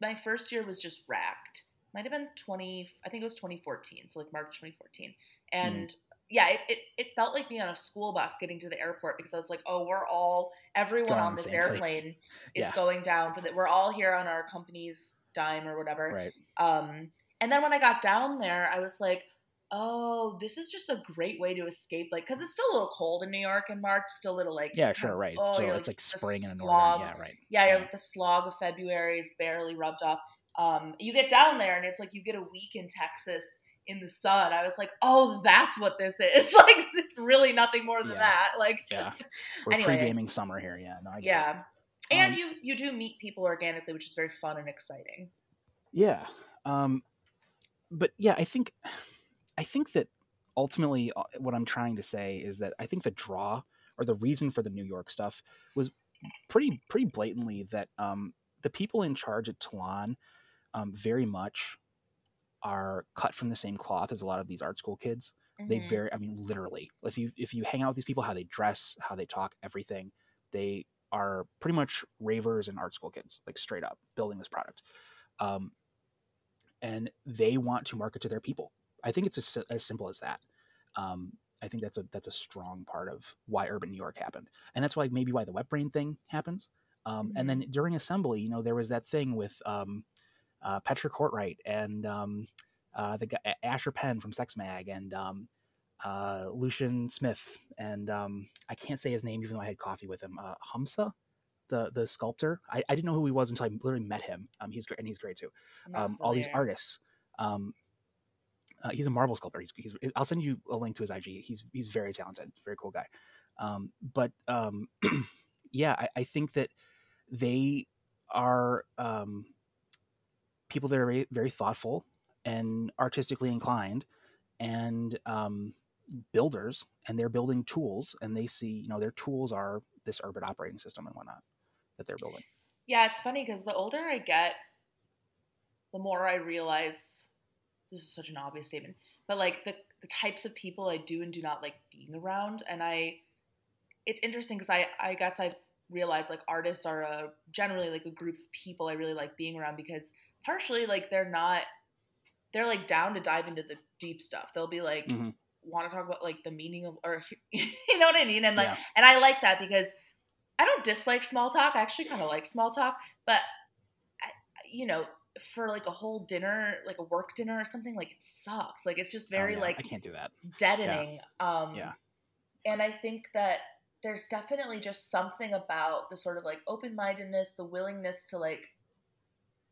my first year was just racked. Might have been 20, I think it was 2014, so like March 2014. And yeah, it, it, it felt like being on a school bus getting to the airport because I was like, oh, we're all, everyone Going on this same place. airplane is Yeah. going down for that. We're all here on our company's dime or whatever. Right. Um, and then when I got down there, I was like, oh, this is just a great way to escape. Like, because it's still a little cold in New York in March, still a little like, Yeah, sure, right. It's oh, still it's like the spring in the slog. northern. Yeah, right. Yeah, Yeah. like the slog of February is barely rubbed off. Um, you get down there and it's like you get a week in Texas in the sun. I was like, oh, that's what this is. Like, it's really nothing more than Yeah. that. Like, Yeah. We're Anyway. pre-gaming summer here. Yeah, no, I get it. yeah. And Um, you you do meet people organically, which is very fun and exciting. Yeah. Um, but yeah, I think I think that ultimately uh, what I'm trying to say is that I think the draw or the reason for the New York stuff was pretty pretty blatantly that um, the people in charge at Tlon um, very much are cut from the same cloth as a lot of these art school kids. They Mhm. very I mean literally. If you if you hang out with these people, how they dress, how they talk, everything, they are pretty much ravers and art school kids, like straight up building this product. Um, and they want to market to their people. I think it's as, as simple as that. Um, I think that's a that's a strong part of why Urbit New York happened, and that's why maybe why the wet brain thing happens. Um, And then during assembly, you know, there was that thing with um, uh, Petra Cortright and um, uh, the guy, Asher Penn from Sex Mag and um, uh, Lucien Smith and um, I can't say his name even though I had coffee with him. Uh, Hamza, the the sculptor. I, I didn't know who he was until I literally met him. Um, he's great and he's great too um, all these artists. Um, uh, he's a marble sculptor. He's, he's, I'll send you a link to his IG. He's he's very talented, very cool guy. Um, but um, yeah, I, I think that they are um, people that are very, thoughtful and artistically inclined, and um, builders, and they're building tools, and they see you know their tools are this Urbit operating system and whatnot that they're building. Yeah, it's funny because the older I get, the more I realize this is such an obvious statement, but like the, the types of people I do and do not like being around. And I, it's interesting because I, I guess I've realized like artists are a generally like a group of people I really like being around because partially like they're not, they're like down to dive into the deep stuff. They'll be like, Mhm. want to talk about like the meaning of, or you know what I mean? And like, Yeah. and I like that because I don't dislike small talk. I actually kind of like small talk, but I, you know, for like a whole dinner, like a work dinner or something, like it sucks. Like it's just Oh, very yeah, like I can't do that. deadening. Um, Yeah. And I think that there's definitely just something about the sort of like open mindedness, the willingness to like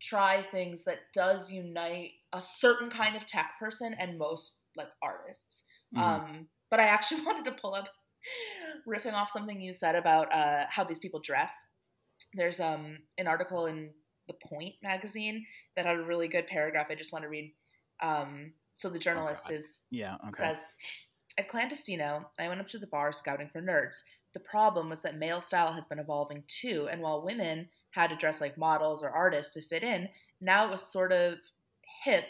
try things that does unite a certain kind of tech person and most like artists. Mhm. Um, but I actually wanted to pull up, riffing off something you said about uh, how these people dress. There's um, an article in the Point magazine that had a really good paragraph. I just want to read. Um, so the journalist God. is yeah. Okay. says, At Clandestino, I went up to the bar scouting for nerds. The problem was that male style has been evolving too, and while women had to dress like models or artists to fit in, now it was sort of hip.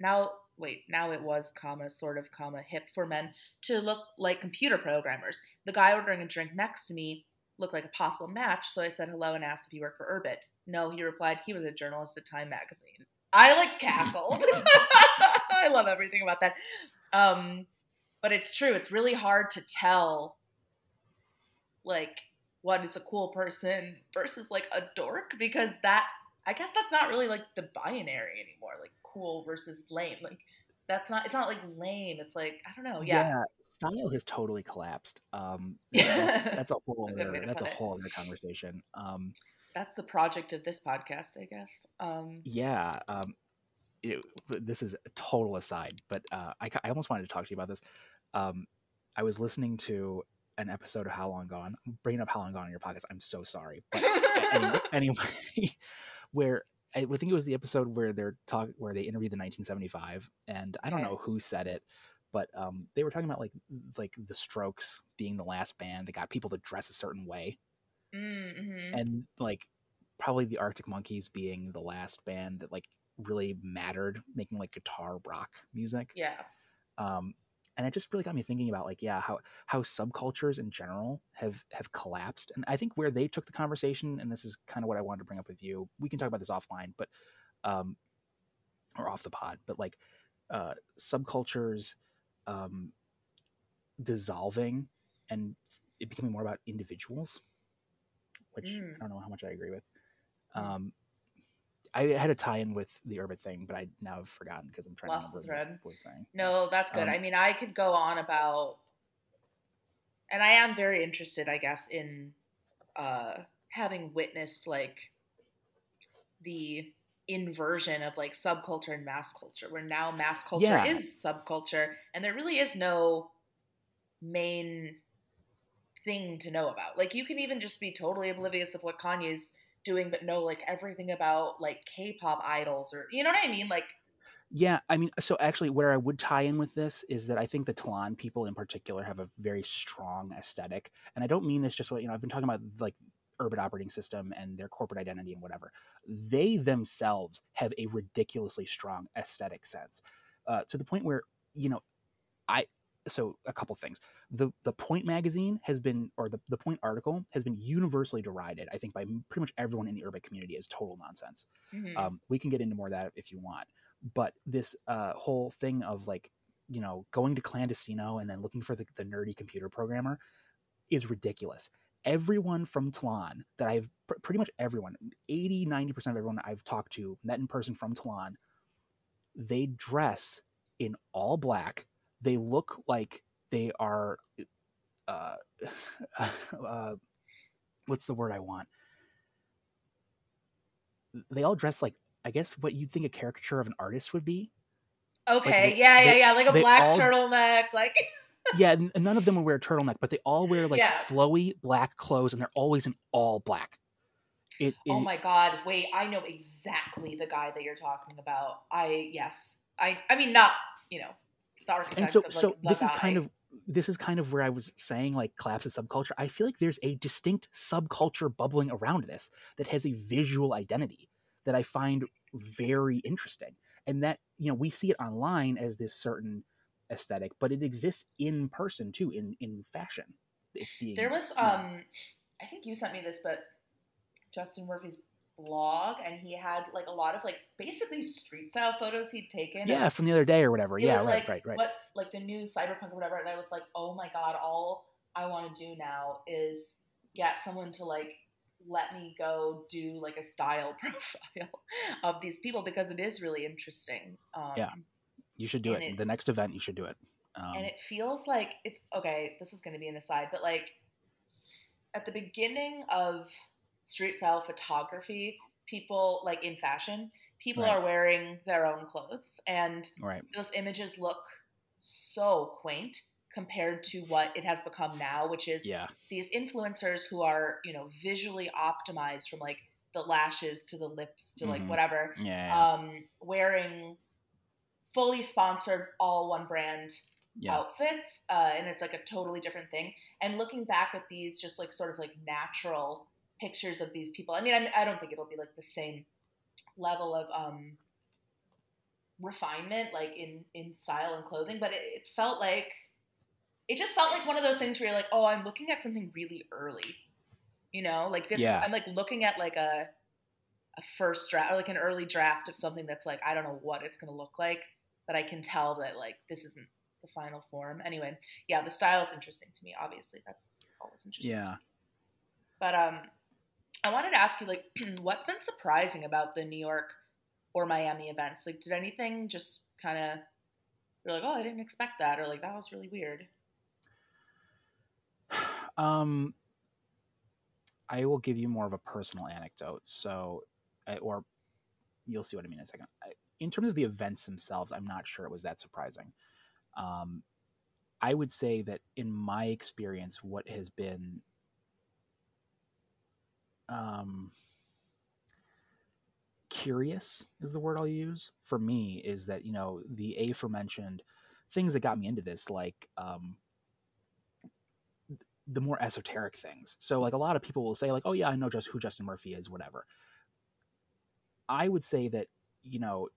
Now wait, now it was comma sort of comma hip for men to look like computer programmers. The guy ordering a drink next to me looked like a possible match, so I said hello and asked if he worked for Urbit. No, he replied he was a journalist at Time magazine. I like cackled. I love everything about that. Um, but it's true. It's really hard to tell, like, what is a cool person versus like a dork because that I guess that's not really like the binary anymore. Like cool versus lame. Like that's not. It's not like lame. It's like I don't know. Yeah, yeah style has totally collapsed. Um, that's, that's a whole other, that's a whole other conversation. Um, that's the project of this podcast, I guess. Um, yeah. Um, it, this is a total aside, but uh, I, I almost wanted to talk to you about this. Um, I was listening to an episode of How Long Gone. I'm bringing up How Long Gone in your podcast. I'm so sorry. But anyway, anyway, where I think it was the episode where they're talk where they interviewed the 1975, and I don't know who said it, but um, they were talking about like like the Strokes being the last band that got people to dress a certain way, mm-hmm. and like probably the Arctic Monkeys being the last band that like really mattered, making like guitar rock music. Yeah. Um, and it just really got me thinking about like yeah how how subcultures in general have have collapsed and i think where they took the conversation and this is kind of what i wanted to bring up with you we can talk about this offline but um or off the pod but like uh subcultures um dissolving and it becoming more about individuals which mm. i don't know how much i agree with um I had a tie-in with the Urbit thing, but I now have forgotten because I'm trying Lost to remember the thread. what was saying. No, that's good. Um, I mean, I could go on about, and I am very interested, I guess, in uh, having witnessed like the inversion of like subculture and mass culture, where now mass culture yeah. is subculture, and there really is no main thing to know about. Like, you can even just be totally oblivious of what Kanye's doing but know like everything about like K-pop idols or you know what I mean like yeah, I mean, so actually, where I would tie in with this is that I think the Tlon people in particular have a very strong aesthetic, and I don't mean this just what you know. I've been talking about like Urbit operating system and their corporate identity and whatever. They themselves have a ridiculously strong aesthetic sense, uh, to the point where you know, I so a couple things. The the Point magazine has been, or the, the Point article has been universally derided. I think by pretty much everyone in the Urbit community as total nonsense. Mm-hmm. Um, we can get into more of that if you want. But this uh, whole thing of like, you know, going to clandestino and then looking for the, the nerdy computer programmer is ridiculous. Everyone from Tlon that I've pr- pretty much everyone, 80, 90% of everyone I've talked to, met in person from Tlon, they dress in all black they look like they are uh, uh, what's the word I want? They all dress like I guess what you'd think a caricature of an artist would be. Okay, like they, yeah, yeah, yeah, like a black all, turtleneck, like. yeah, none of them would wear a turtleneck, but they all wear like yeah. flowy black clothes, and they're always in all black. It, it, oh my god! Wait, I know exactly the guy that you're talking about. I yes, I I mean not you know. And so, like, so this is kind of this is kind of where I was saying like collapse of subculture. I feel like there's a distinct subculture bubbling around this that has a visual identity that I find very interesting, and that you know we see it online as this certain aesthetic, but it exists in person too, in in fashion. It's being there was um, I think you sent me this, but Justin Murphy's blog and he had like a lot of like basically street style photos he'd taken. Yeah, from the other day or whatever. Yeah, right, like, right, right. What like the new cyberpunk or whatever, and I was like, oh my god, all I want to do now is get someone to like let me go do like a style profile of these people because it is really interesting. Um, yeah, you should do it. it. The next event, you should do it. Um, and it feels like it's okay. This is going to be an aside, but like at the beginning of street style photography, people like in fashion, people right. are wearing their own clothes, and right. those images look so quaint compared to what it has become now, which is yeah. these influencers who are you know visually optimized from like the lashes to the lips to like mm-hmm. whatever, yeah. um, wearing fully sponsored all one brand yeah. outfits uh, and it's like a totally different thing and looking back at these just like sort of like natural pictures of these people. I mean, I, I don't think it'll be like the same level of um, refinement, like in in style and clothing, but it, it felt like it just felt like one of those things where you're like, oh, I'm looking at something really early. You know, like this. Yeah. I'm like looking at like a a first draft or like an early draft of something that's like I don't know what it's gonna look like, but I can tell that like this isn't the final form. Anyway, yeah, the style is interesting to me. Obviously, that's always interesting. to Yeah. me. But um, I wanted to ask you like, what's been surprising about the New York or Miami events? Like, did anything just kind of you're like, oh, I didn't expect that, or like that was really weird. Um, I will give you more of a personal anecdote. So, or you'll see what I mean in a second. In terms of the events themselves, I'm not sure it was that surprising. Um, I would say that in my experience, what has been um, curious is the word I'll use for me is that you know the aforementioned things that got me into this, like um, the more esoteric things. So like a lot of people will say like, "Oh yeah, I know just who Justin Murphy is, whatever." I would say that you know,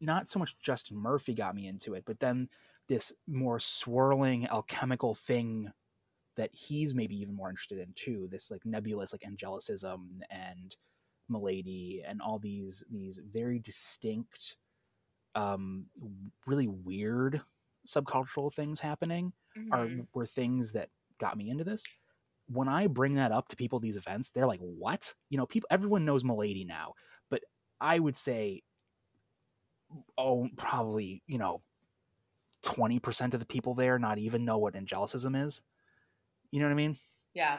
not so much Justin Murphy got me into it, but then this more swirling alchemical thing that he's maybe even more interested in too. This like nebulous like angelicism and milady and all these these very distinct, um, really weird subcultural things happening are Mhm. were things that got me into this. When I bring that up to people at these events, they're like, "What?" You know, people everyone knows Milady now, but I would say, oh, probably you know, twenty percent of the people there not even know what angelicism is. You know what I mean? yeah,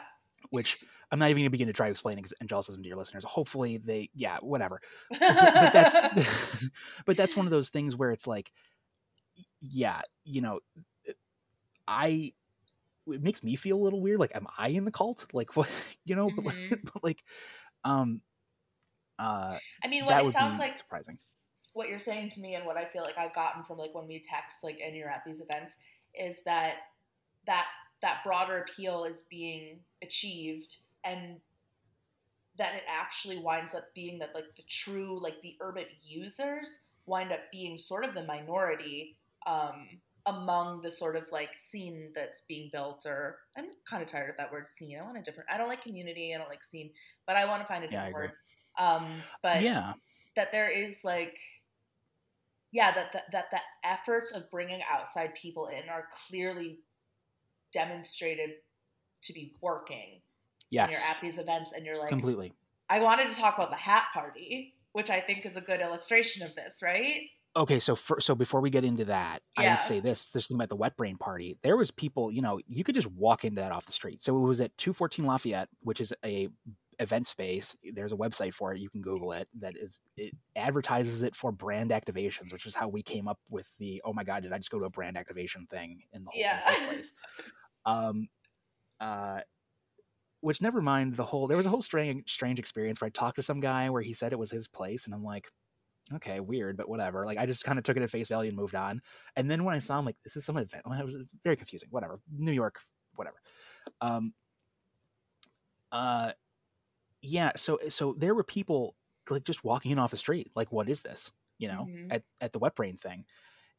Which I'm not even going to begin to try to explain ex- angelicism to your listeners. Hopefully, they, yeah, whatever. But, but that's but that's one of those things where it's like yeah you know i it makes me feel a little weird like am i in the cult? Like what you know but, like, but like um uh I mean, what that it sounds like surprising. what you're saying to me and what I feel like I've gotten from like when we text like and you're at these events is that that that broader appeal is being achieved and that it actually winds up being that like the true like the Urbit users wind up being sort of the minority um among the sort of like scene that's being built or I'm kind of tired of that word scene. I want a different I don't like community, I don't like scene, but I want to find a different agree. word. Um but yeah that there is like yeah that that that the efforts of bringing outside people in are clearly demonstrated to be working when you're yes. at these events and you're like completely. I wanted to talk about the hat party which i think is a good illustration of this right? Okay so for, so before we get into that I would say this this thing about the wet brain party. There was people you know you could just walk into that off the street. So it was at 214 lafayette which is a event space. There's a website for it. You can google it that is it advertises it for brand activations which is how we came up with the oh my god did i just go to a brand activation thing in the whole Yeah. first place um uh which never mind the whole there was a whole strange strange experience where i talked to some guy where he said it was his place and i'm like okay, weird, but whatever. Like I just kind of took it at face value and moved on. And then when I saw him, like, this is some event. It was very confusing. Whatever, New York, whatever. Um. Uh, yeah. So so there were people like just walking in off the street. Like, what is this? You know, Mhm. at at the wet brain thing,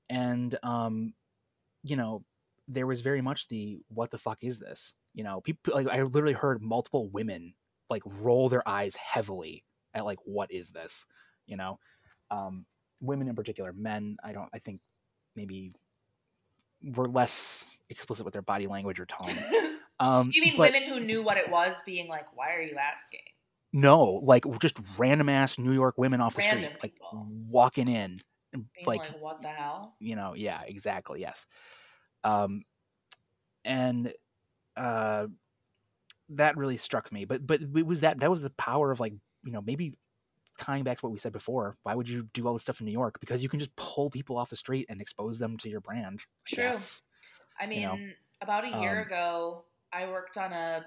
and um, you know, there was very much the what the fuck is this? You know, people like I literally heard multiple women like roll their eyes heavily at like what is this? You know, um, women in particular, men. I don't. I think maybe were less explicit with their body language or tone. Um, you mean but women who knew what it was being like why are you asking No, like just random ass New York women off the Random street, like walking in, and, like like, what the hell you know yeah exactly yes um and uh that really struck me but but it was that that was the power of like you know maybe tying back to what we said before why would you do all this stuff in new york because you can just pull people off the street and expose them to your brand I True. guess. I mean, you know, about a year um, ago, I worked on a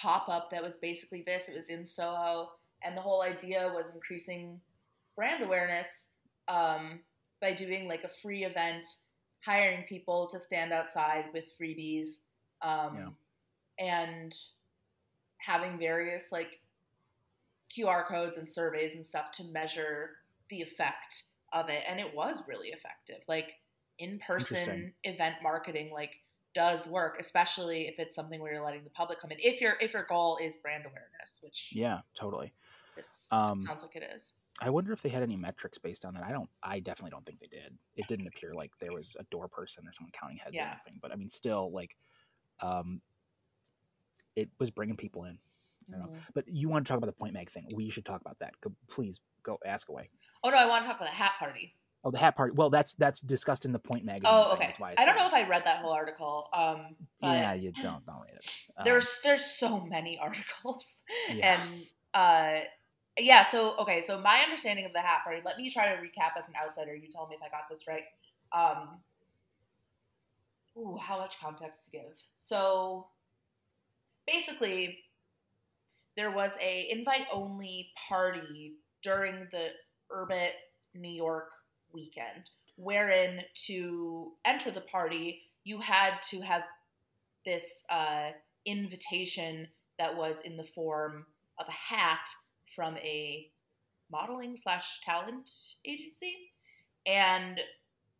pop up that was basically this. It was in Soho, and the whole idea was increasing brand awareness um, by doing like a free event, hiring people to stand outside with freebies, um, and having various like QR codes and surveys and stuff to measure the effect of it, and it was really effective. Like in person event marketing, like does work, especially if it's something where you're letting the public come in. If your if your goal is brand awareness, which Yeah, totally. this Um, sounds like it is. I wonder if they had any metrics based on that. I don't. I definitely don't think they did. It didn't appear like there was a door person or someone counting heads or anything. But I mean, still, like, um, it was bringing people in. I don't know. Mhm. But you want to talk about the Point Mag thing? We should talk about that. Go, please go ask away. Oh no, I want to talk about the hat party. Oh, the hat party. Well, that's that's discussed in the Point magazine. Oh, thing, okay. That's why I, I don't know it. if I read that whole article. Um, yeah, you don't don't read it. Um, there's there's so many articles, Yeah. and uh, yeah. So okay, so my understanding of the hat party. Let me try to recap as an outsider. You tell me if I got this right. Um, ooh, how much context to give? So basically, there was a invite only party during the Urbit New York weekend, wherein to enter the party you had to have this uh, invitation that was in the form of a hat from a modeling slash talent agency, and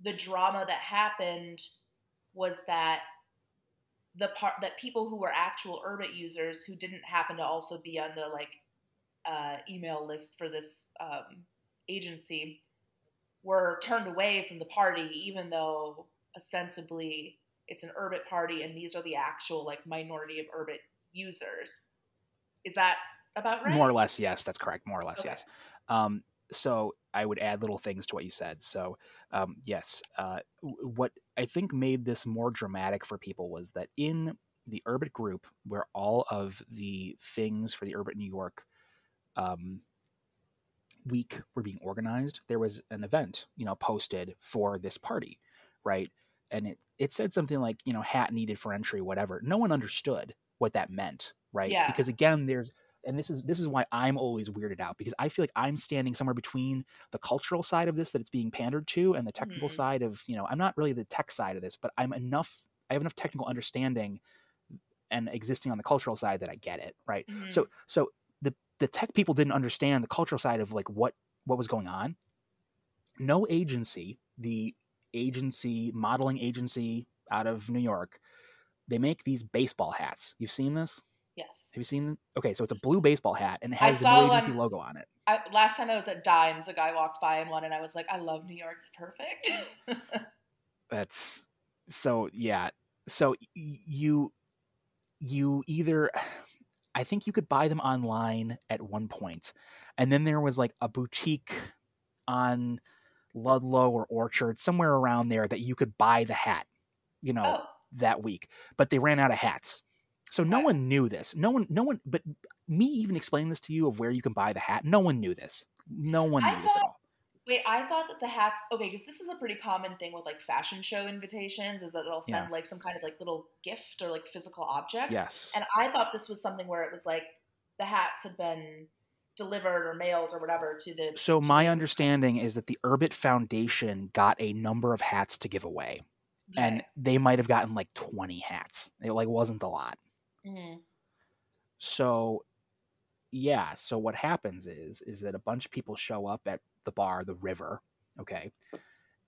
the drama that happened was that the part that people who were actual Urbit users who didn't happen to also be on the like uh, email list for this um, agency were turned away from the party, even though ostensibly it's an Urbit party and these are the actual like minority of Urbit users. Is that about right? More or less, yes, that's correct. More or less, Okay. yes. Um, so I would add little things to what you said. So um, yes, uh, what I think made this more dramatic for people was that in the Urbit group, where all of the things for the Urbit New York um, week were being organized, there was an event, you know, posted for this party, right? And it it said something like, you know, hat needed for entry, whatever. No one understood what that meant, right? Yeah. Because again, there's and this is this is why I'm always weirded out because I feel like I'm standing somewhere between the cultural side of this that it's being pandered to and the technical Mhm. side of you know I'm not really the tech side of this, but I'm enough I have enough technical understanding and existing on the cultural side that I get it right. Mhm. So so the the tech people didn't understand the cultural side of like what what was going on. No agency, the agency modeling agency out of New York, they make these baseball hats. You've seen this? Yes. Have you seen? Okay, so it's a blue baseball hat and it has the new agency one- logo on it. I, last time I was at Dimes, a guy walked by in one, and I was like, "I love New York. It's perfect." That's so yeah. So you you either I think you could buy them online at one point, and then there was like a boutique on Ludlow or Orchard somewhere around there that you could buy the hat. You know, oh, that week, but they ran out of hats. So no one knew this. No one, no one, but me even explaining this to you of where you can buy the hat, no one knew this. No one knew this at all. wait. I thought that the hats. Okay, because this is a pretty common thing with like fashion show invitations, is that they'll send Yeah. like some kind of like little gift or like physical object. Yes. And I thought this was something where it was like the hats had been delivered or mailed or whatever to the. So to my the- understanding is that the Urbit Foundation got a number of hats to give away, and they might have gotten like twenty hats. It like wasn't a lot. Mhm. So yeah, so what happens is is that a bunch of people show up at the bar, the river, okay?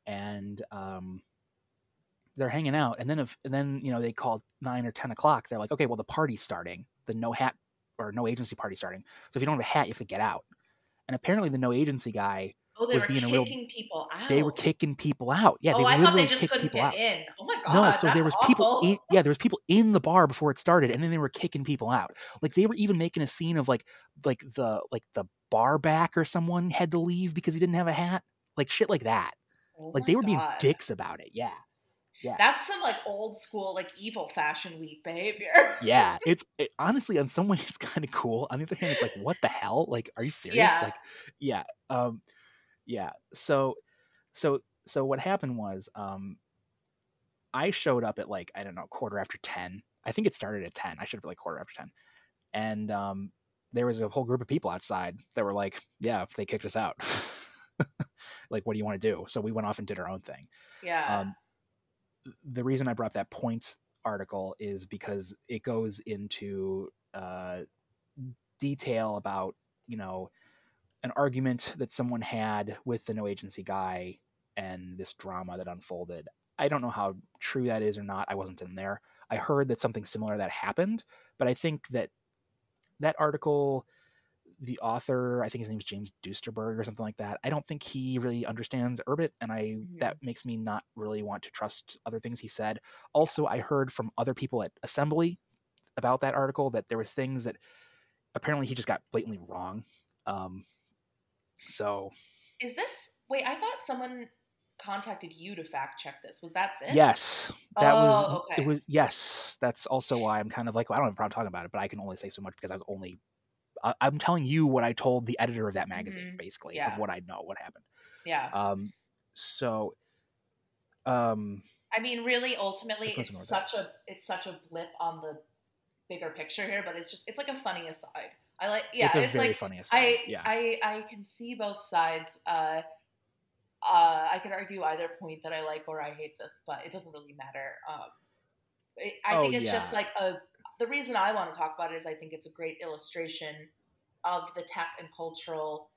And um they're hanging out and then if and then you know they call nine or ten o'clock, they're like, okay, well the party's starting, the no hat or no agency party starting. So if you don't have a hat, you have to get out. And apparently the no agency guy, Oh, they was were being a kicking real- people out. they were kicking people out. Yeah, oh, they I thought literally they just kicked couldn't people get out. in. Oh my god. No, so there was that's people in yeah, there was people in the bar before it started and then they were kicking people out. Like they were even making a scene of like like the like the bar back or someone had to leave because he didn't have a hat. Like shit like that. Oh Like they were being dicks about it. Yeah. Yeah. That's some like old school like evil fashion week behavior. Yeah. It's it, honestly on some way it's kind of cool. On the other hand it's like what the hell? Like are you serious? Yeah. Like yeah. Um yeah. So so so what happened was um I showed up at like I don't know quarter after 10. I think it started at 10. I should have been like quarter after 10. And um there was a whole group of people outside that were like, yeah, they kicked us out. like what do you want to do? So we went off and did our own thing. yeah. Um, the reason I brought that point article is because it goes into uh, detail about you know an argument that someone had with the no agency guy and this drama that unfolded. I don't know how true that is or not. I wasn't in there. I heard that something similar that happened, but I think that that article, the author, I think his name is James Duesterberg or something like that. I don't think he really understands Urbit, and I Mhm. that makes me not really want to trust other things he said. Also, I heard from other people at Assembly about that article that there was things that apparently he just got blatantly wrong. Um, so Is this wait? I thought someone contacted you to fact check this. Was that this? yes, that was Oh, okay. it was yes. That's also why I'm kind of like well, I don't have a problem talking about it, but I can only say so much because I was only I, I'm telling you what I told the editor of that magazine, Mhm. basically Yeah. of what I know what happened. Yeah. Um, so, um, I mean, really, ultimately, it's with that. such a it's such a blip on the bigger picture here, but it's just it's like a funny aside. I like yeah, it's it's, like funny aside. I yeah, I I can see both sides. Uh, uh, I could argue either point that I like or I hate this, but it doesn't really matter. Um, I, I Oh, think it's just like a. The reason I want to talk about it is I think it's a great illustration of the tech and cultural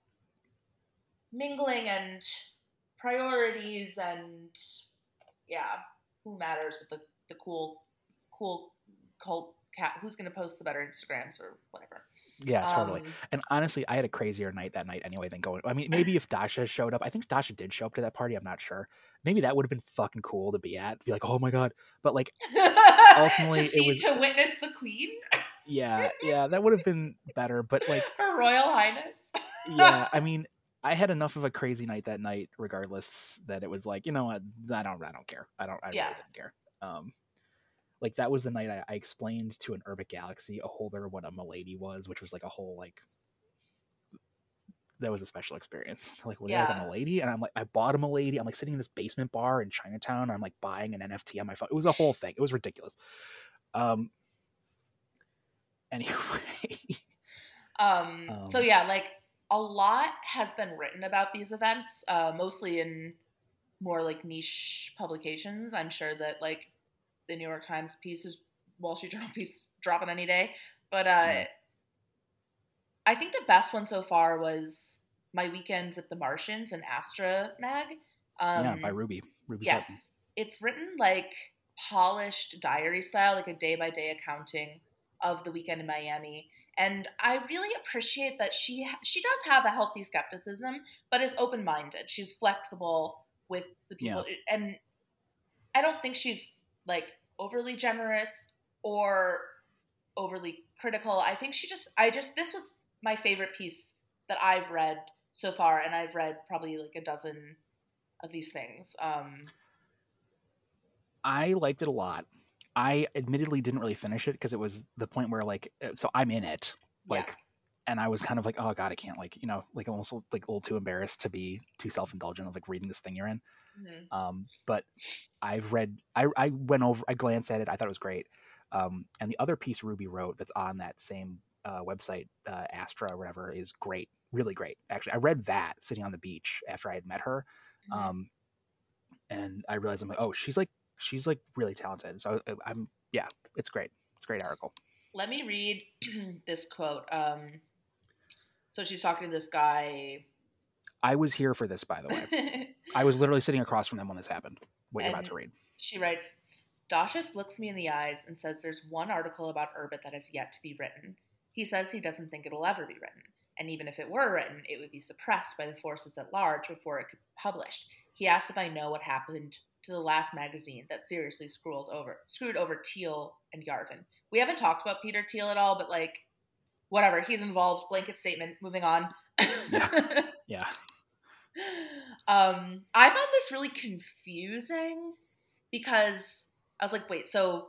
mingling and priorities and yeah, who matters with the, the cool cool cult cat who's gonna post the better Instagrams or whatever. Yeah, totally. Um, And honestly, I had a crazier night that night anyway than going. I mean, maybe if Dasha showed up, I think Dasha did show up to that party. I'm not sure. Maybe that would have been fucking cool to be at. Be like, oh my god. But like, Ultimately, to it see was- to witness the queen, yeah, yeah, that would have been better. But like, her royal highness. yeah, I mean, I had enough of a crazy night that night, regardless, that it was like, you know what, I don't, I don't care. I don't, I Yeah. really didn't care. Um, like that was the night I, I explained to an Urbit Galaxy a holder what a Milady was, which was like a whole like. That was a special experience. Like, was yeah. like a. Milady? And I'm like, I bought a Milady. I'm like sitting in this basement bar in Chinatown. I'm like buying an NFT on my phone. It was a whole thing. It was ridiculous. Um. Anyway, Um, so Um, yeah, like a lot has been written about these events, uh, mostly in more like niche publications. I'm sure that like the New York Times piece is Wall Street Journal piece dropping any day, but uh, Yeah. I think the best one so far was my weekend with the Martians and Astra Mag. Um, yeah, by Ruby. Ruby Sutton. Yes, it's written like polished diary style, like a day by day accounting of the weekend in Miami. And I really appreciate that she she does have a healthy skepticism, but is open minded. She's flexible with the people, and I don't think she's like overly generous or overly critical. I think she just I just this was my favorite piece that I've read so far, and I've read probably like a dozen of these things. Um, I liked it a lot. I admittedly didn't really finish it because it was the point where like uh, so I'm in it yeah. And I was kind of like oh god I can't like you know like almost like a little too embarrassed to be too self indulgent of like reading this thing you're in. Mhm. Um, but I've read I I went over I glanced at it I thought it was great. Um, and the other piece Ruby wrote that's on that same uh, website uh, Astra or whatever is great, really great. Actually, I read that sitting on the beach after I had met her Mhm. um and i realized i'm like oh she's like she's like really talented so I, i'm yeah it's great it's a great article Let me read this quote. Um, so she's talking to this guy. i was here for this by the way i was literally sitting across from them when this happened what you're about to read She writes, Dashus looks me in the eyes and says there's one article about Urbit that has yet to be written. He says he doesn't think it'll ever be written, and even if it were written, it would be suppressed by the forces at large before it could be published. He asked if I know what happened to the last magazine that seriously screwed over screwed over Thiel and Yarvin. We haven't talked about Peter Thiel at all, but like whatever, he's involved. Blanket statement. Moving on. yeah um, I found this really confusing because I was like, wait, so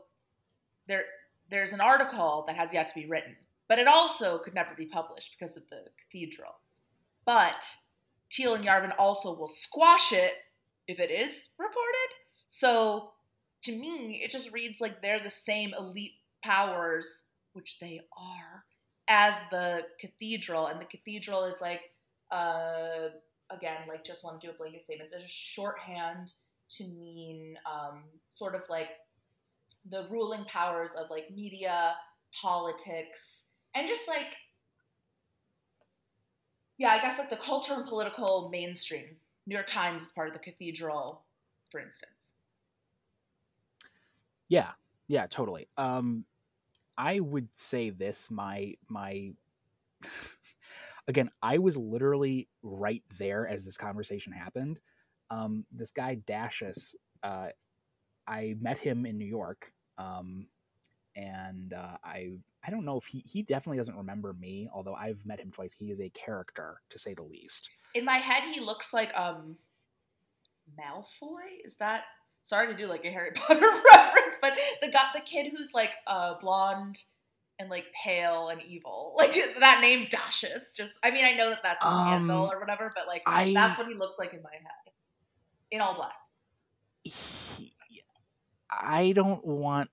there there's an article that has yet to be written, but it also could never be published because of the cathedral. But Thiel and Yarvin also will squash it if it is reported. So to me, it just reads like they're the same elite powers, which they are, as the cathedral. And the cathedral is like, uh, again, like just want to do a blanket statement. There's a shorthand to mean um, sort of like the ruling powers of like media, politics, and just like yeah, I guess like the culture and political mainstream. New York Times is part of the cathedral, for instance. Yeah, yeah, totally. Um, I would say this my my again, I was literally right there as this conversation happened. Um, this guy Dashus, uh, I met him in New York, um, and uh, I I don't know if he he definitely doesn't remember me, although I've met him twice. He is a character to say the least. In my head, he looks like um Malfoy. Is that sorry to do like a Harry Potter reference, but the got the kid who's like uh blonde and like pale and evil. Like that name Dashus. Just I mean I know that that's a Um, scandal or whatever, but like I- that's what he looks like in my head. In all black. He, I don't want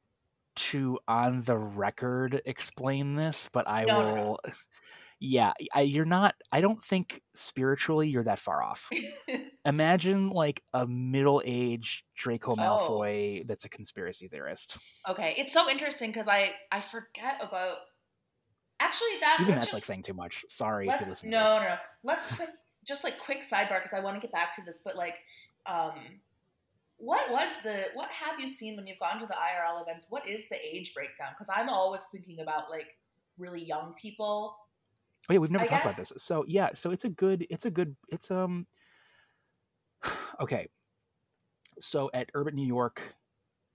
to on the record explain this, but I No, no, no. Yeah, I, you're not. I don't think spiritually you're that far off. Imagine like a middle-aged Draco Oh. Malfoy that's a conspiracy theorist. okay. It's so interesting because I I forget about actually that Even that's like saying too much. Sorry if you're listening. no, no no let's quick just like quick sidebar because I want to get back to this, but like um what was the what have you seen when you've gone to the IRL events? What is the age breakdown? Because I'm always thinking about like really young people. Oh yeah, we've never I talked about this. So yeah, so it's a good. It's a good. It's um. Okay. So at Urbit New York,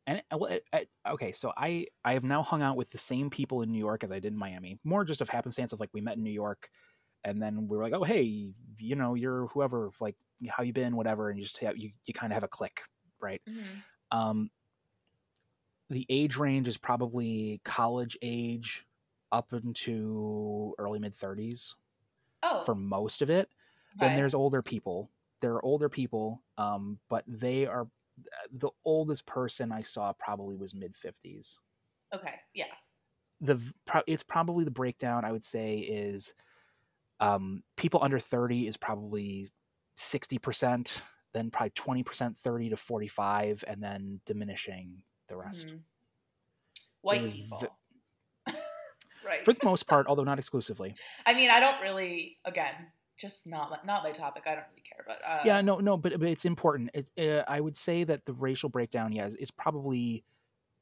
and uh, well, at, at, okay, so I I have now hung out with the same people in New York as I did in Miami. More just of happenstance of like we met in New York, and then we were like, oh hey, you know, you're whoever, like how you been, whatever, and you just have, you you kind of have a click, right? Um, the age range is probably college age up into early mid 30s Oh, for most of it. Then there's older people. There are older people, um, but they are the oldest person I saw probably was mid 50s. okay, yeah, The it's probably the breakdown I would say is um, people under 30 is probably 60%, then probably 20% 30 to 45 and then diminishing the rest. Mhm. White people, ve- right? For the most part, although not exclusively. I mean, I don't really. Again, just not my- not my topic. I don't really care, but uh, yeah no no but, but it's important it, uh, i would say that the racial breakdown yeah is, is probably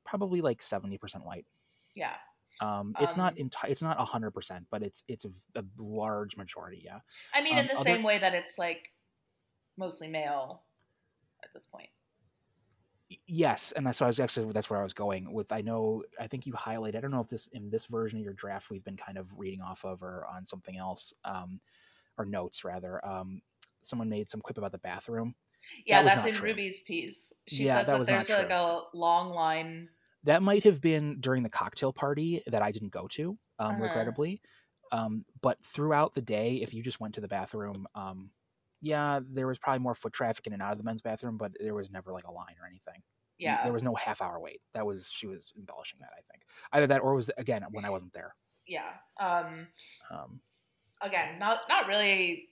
probably like 70% white yeah. um it's not Um, enti- it's not 100% but it's it's a, a large majority yeah I mean, in Um, the other- same way that it's like mostly male at this point. Yes and that's what i was actually that's where i was going with i know i think you highlight i don't know if this in this version of your draft we've been kind of reading off of or on something else um or notes rather um someone made some quip about the bathroom Yeah, was that's in true. Ruby's piece. She Yeah, says that that, there's like a long line. that might have been during the cocktail party that I didn't go to, um, Uh-huh. regrettably. Um, but throughout the day, if you just went to the bathroom, um, yeah, there was probably more foot traffic in and out of the men's bathroom, but there was never like a line or anything. Yeah, there was no half hour wait. That was she was embellishing that. I think either that or it was again when I wasn't there. yeah. Um, Um, again, not not really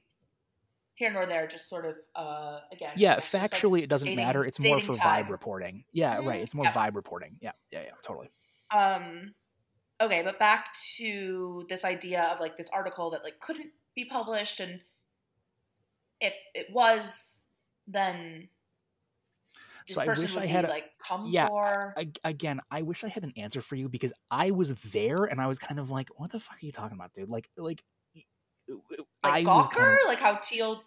here nor there. Just sort of uh, again. yeah, just, like, factually, it doesn't dating- matter. It's more for time. vibe reporting. Yeah, right. Mhm, It's more yeah. vibe reporting. Yeah, yeah, yeah, totally. um okay but back to this idea of like this article that like couldn't be published and if it was then this So I person wish I had a- like come yeah, for I, again, I wish I had an answer for you because I was there and I was kind of like, "What the fuck are you talking about, dude?" Like, like, like I Gawker kind of, like how Thiel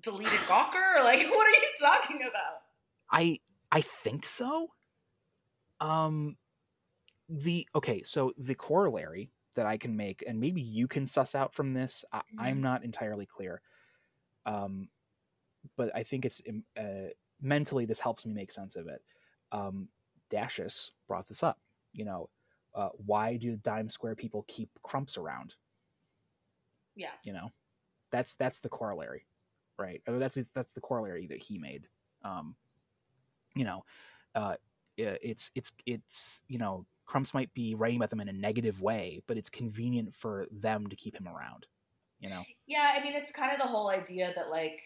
deleted Gawker like what are you talking about I, I think so. Um, the okay, so the corollary that I can make, and maybe you can suss out from this. I, I'm Mhm. not entirely clear. Um, but I think it's uh, mentally this helps me make sense of it. Um, Dashus brought this up. You know, uh, why do dime square people keep Crumbs around? yeah You know, that's that's the corollary, right? That's that's the corollary that he made. Um, you know, uh, it's it's it's you know, Crumbs might be writing about them in a negative way, but it's convenient for them to keep him around. You know, yeah I mean it's kind of the whole idea that like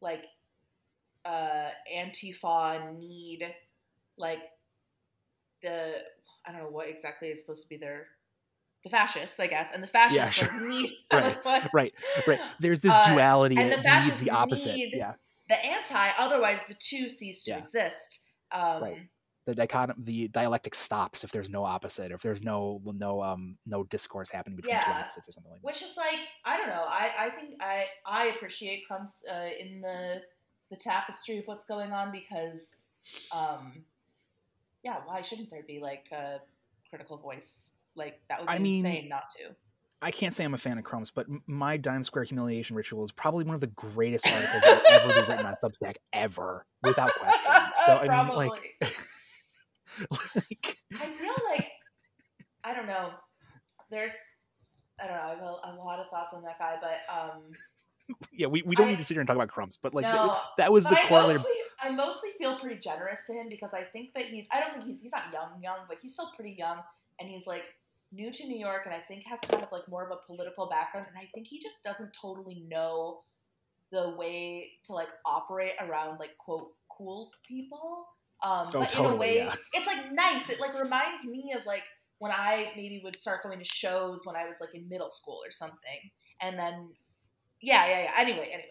like uh Antifa need like the I don't know what exactly is supposed to be their the fascists, I guess, and the fascists Yeah, like, need Right, like, right, right. There's this Uh, duality and the that needs fascists the opposite. need- yeah, the anti. Otherwise, the two cease to Yeah. exist. Um, Right. The dichotomy, the dialectic stops if there's no opposite, or if there's no no um no discourse happening between two opposites or something like that. Which is like I don't know. I I think I I appreciate Crumbs uh, in the the tapestry of what's going on because, um, yeah, why shouldn't there be like a critical voice? Like that would be I mean- insane not to. I can't say I'm a fan of Crumbs, but my Dime Square humiliation ritual is probably one of the greatest articles that will ever be written on Substack ever, without question. So I mean, like, like I feel like I don't know. There's I don't know. I have a, a lot of thoughts on that guy, but um, yeah, we, we don't I- need to sit here and talk about Crumbs, but like no. that was But the mostly, I mostly feel pretty generous to him because I think that he's. I don't think he's. He's not young, young, but he's still pretty young, and he's like new to New York, and I think has kind of like more of a political background, and I think he just doesn't totally know the way to like operate around like quote cool people. Um, Oh, but in a way, yeah. it's like nice. It like reminds me of like when I maybe would start going to shows when I was like in middle school or something, and then yeah, yeah, yeah. Anyway, anyway,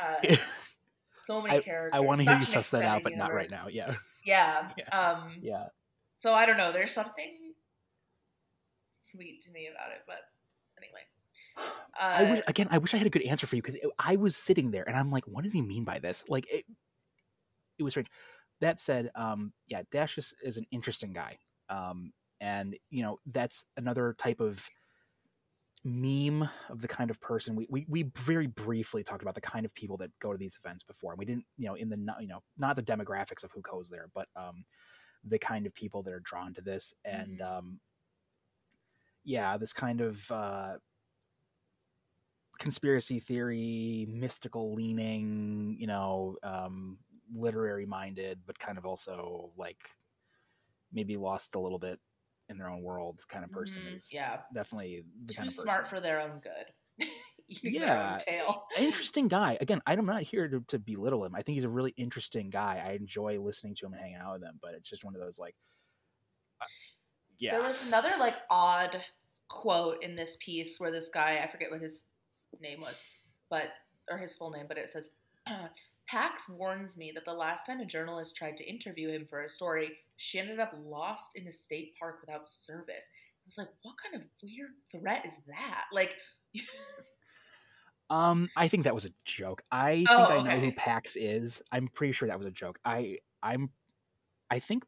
anyway. Uh, so many characters. I want to hear you suss that out, but extended not right now. Yeah, Yeah. Yeah. Um. yeah. So I don't know. There's something sweet to me about it, but anyway. Uh, I Uh, wish again. I wish I had a good answer for you because I was sitting there and I'm like, what does he mean by this? Like, it, it was strange. That said, um, yeah, Dash is, is an interesting guy, um, and you know that's another type of meme of the kind of person we, we we very briefly talked about the kind of people that go to these events before and we didn't you know in the you know not the demographics of who goes there but um the kind of people that are drawn to this and Mhm. um yeah this kind of uh conspiracy theory mystical leaning you know um literary minded but kind of also like maybe lost a little bit in their own world kind of person mhm, is yeah. definitely the Too kind of smart for their own good. Yeah, interesting guy. Again, I'm not here to, to belittle him. I think he's a really interesting guy. I enjoy listening to him and hanging out with him, but it's just one of those like, uh, yeah, There was another like odd quote in this piece where this guy, I forget what his name was, but or his full name, but it says Pax warns me that the last time a journalist tried to interview him for a story, she ended up lost in a state park without service. I was like, what kind of weird threat is that? Like Um, I think that was a joke. I think Oh, I know who Pax is. I'm pretty sure that was a joke. I I'm I think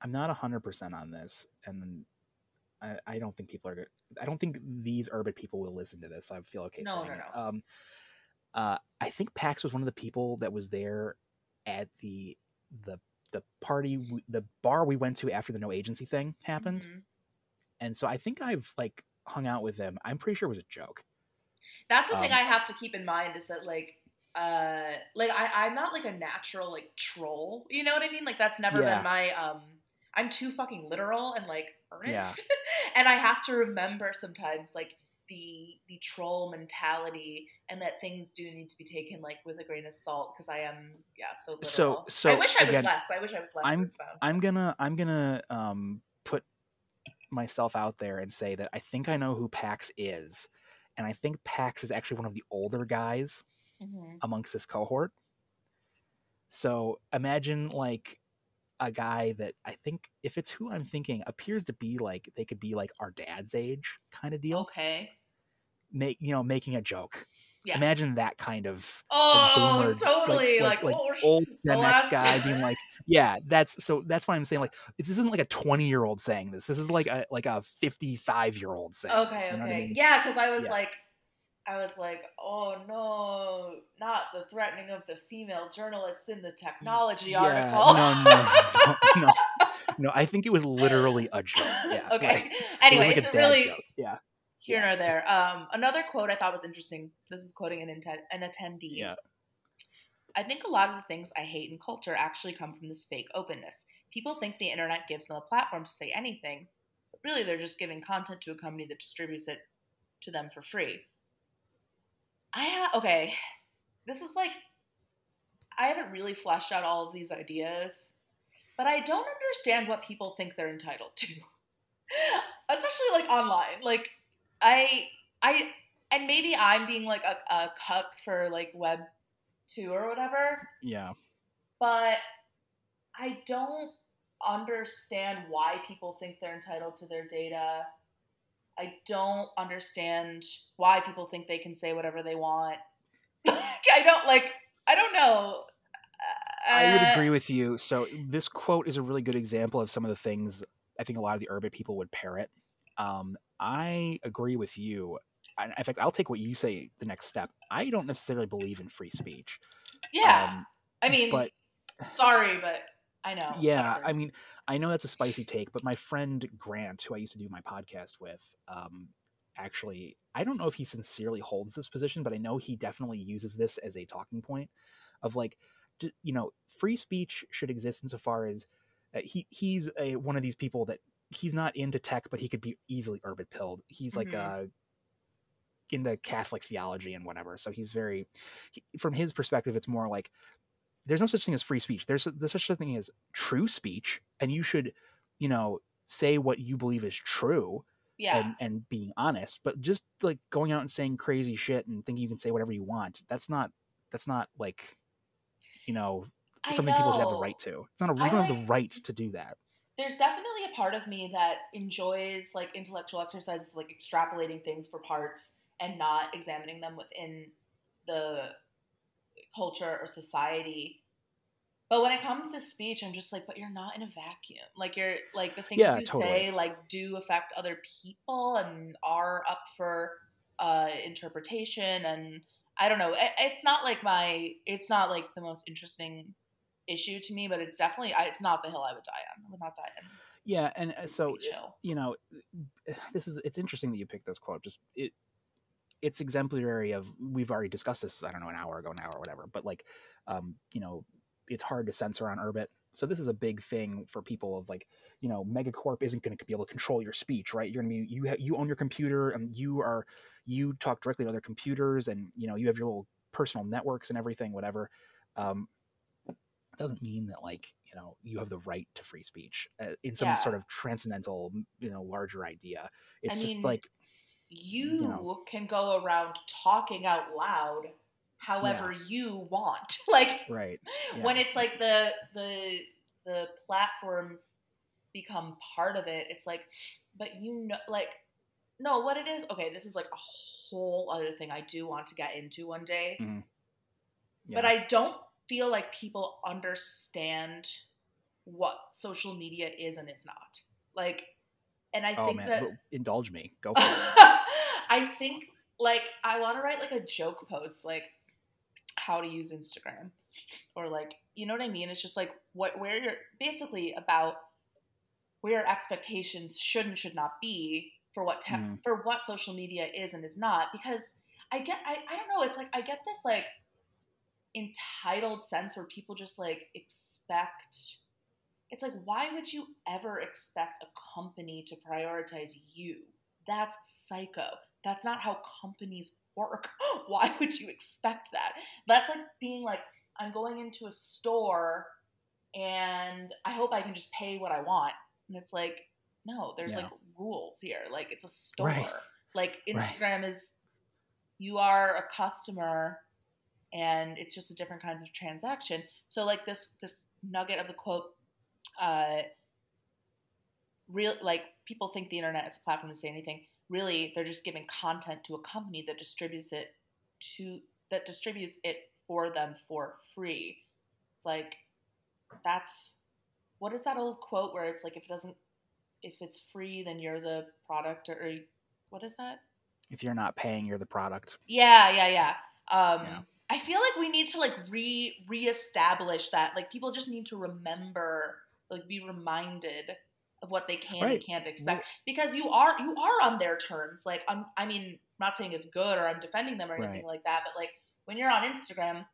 I'm not hundred percent on this, and I, I don't think people are. I don't think these Urbit people will listen to this, so I feel okay No, saying no, it. Um, uh, I think Pax was one of the people that was there at the the the party, we, the bar we went to after the no agency thing happened, mhm. and so I think I've like hung out with them. I'm pretty sure it was a joke. That's the thing Um, I have to keep in mind is that like uh like I, I'm not like a natural like troll. You know what I mean? Like that's never Yeah. been my um I'm too fucking literal and like Yeah. earnest. and I have to remember sometimes like the the troll mentality and that things do need to be taken like with a grain of salt because I am yeah so literal. So- so, I wish I was less. I wish I was less. I'm-. I'm gonna I'm gonna um put myself out there and say that I think I know who Pax is, and I think Pax is actually one of the older guys Mhm. amongst this cohort. So imagine like a guy that I think, if it's who I'm thinking, appears to be like they could be like our dad's age kind of deal. Okay. Make you know, making a joke. Yeah. Imagine that kind of Oh, boomer, totally. Like, oh, sh- old Gen X last- guy being like, yeah, that's so. That's why I'm saying like this isn't like a 20 year old saying this. This is like a like a 55 year old saying. Okay, this, you know okay. I mean? Yeah, because I was Yeah. like, I was like, oh no, not the threatening of the female journalists in the technology Yeah, article. no, no, no, no, no. I think it was literally a joke. Yeah. okay. like, it was anyway, like a it's really joke. Yeah. here nor there. Um, another quote I thought was interesting. This is quoting an, inten- an attendee. Yeah. I think a lot of the things I hate in culture actually come from this fake openness. People think the internet gives them a platform to say anything, but really they're just giving content to a company that distributes it to them for free. I ha- okay, this is like I haven't really fleshed out all of these ideas, but I don't understand what people think they're entitled to. especially like online. Like I I and maybe I'm being like a, a cuck for like web two or whatever. Yeah. But I don't understand why people think they're entitled to their data. I don't understand why people think they can say whatever they want. I don't like I don't know. I would Uh, agree with you. So this quote is a really good example of some of the things I think a lot of the Urbit people would parrot. Um, I agree with you. In fact, I'll take what you say the next step. I don't necessarily believe in free speech. Yeah. Um, I mean, but sorry, but I know. yeah. I mean, I know that's a spicy take, but my friend Grant, who I used to do my podcast with, um, actually, I don't know if he sincerely holds this position, but I know he definitely uses this as a talking point of like, you know, free speech should exist insofar as uh, he he's a one of these people that he's not into tech, but he could be easily Urbit pilled. He's like Mhm. uh into Catholic theology and whatever. So he's very, he, from his perspective, it's more like there's no such thing as free speech. There's there's such a thing as true speech, and you should, you know, say what you believe is true yeah. and and being honest. But just like going out and saying crazy shit and thinking you can say whatever you want, that's not that's not like, you know, I something people should have the right to. It's not a I you don't have the right to do that. there's definitely a part of me that enjoys like intellectual exercises like extrapolating things for parts and not examining them within the culture or society but when it comes to speech i'm just like but you're not in a vacuum like you're like the things Yeah, you totally. say like do affect other people and are up for uh interpretation and i don't know it, it's not like my it's not like the most interesting issue to me but it's definitely I, it's not the hill i would die on i would not die on Yeah, and uh, so you know, this is it's interesting that you picked this quote. Just it, it's exemplary of we've already discussed this. I don't know an hour ago now or whatever. But like, um, you know, it's hard to censor on Urbit. So this is a big thing for people of like, you know, Megacorp isn't going to be able to control your speech, right? You're going to be you ha- you own your computer and you are you talk directly to other computers and you know you have your little personal networks and everything, whatever. Um, doesn't mean that like you know you have the right to free speech uh, in some Yeah. sort of transcendental you know larger idea it's I just mean, like you know. can go around talking out loud however you want. Like right. when it's like the the the platforms become part of it it's like but you know like no what it is okay this is like a whole other thing i do want to get into one day. Mhm. but i don't feel like people understand what social media is and is not. Like and i oh think man. that indulge me. Go for it I think like I want to write like a joke post like how to use Instagram. Or like you know what I mean? It's just like what where you're basically about where expectations should and should not be for what te- Mhm. for what social media is and is not. Because I get I, I don't know it's like I get this like entitled sense where people just like expect it's like why would you ever expect a company to prioritize you that's psycho. That's not how companies work. Why would you expect that? That's like being like i'm going into a store and i hope i can just pay what i want. And it's like no there's Yeah. like rules here. Like it's a store. Right. like Right. instagram is you are a customer and it's just a different kinds of transaction. So like this this nugget of the quote uh real like people think the internet is a platform to say anything. Really they're just giving content to a company that distributes it to that distributes it for them for free. It's like that's what is that old quote where it's like if it doesn't if it's free then you're the product or, or what is that? If you're not paying you're the product. Yeah yeah yeah. Um Yeah. i feel like we need to like re reestablish that. Like people just need to remember like be reminded of what they can Right. and can't expect because you are you are on their terms like I'm, i mean I'm not saying it's good or i'm defending them or anything Right. like that but like when you're on instagram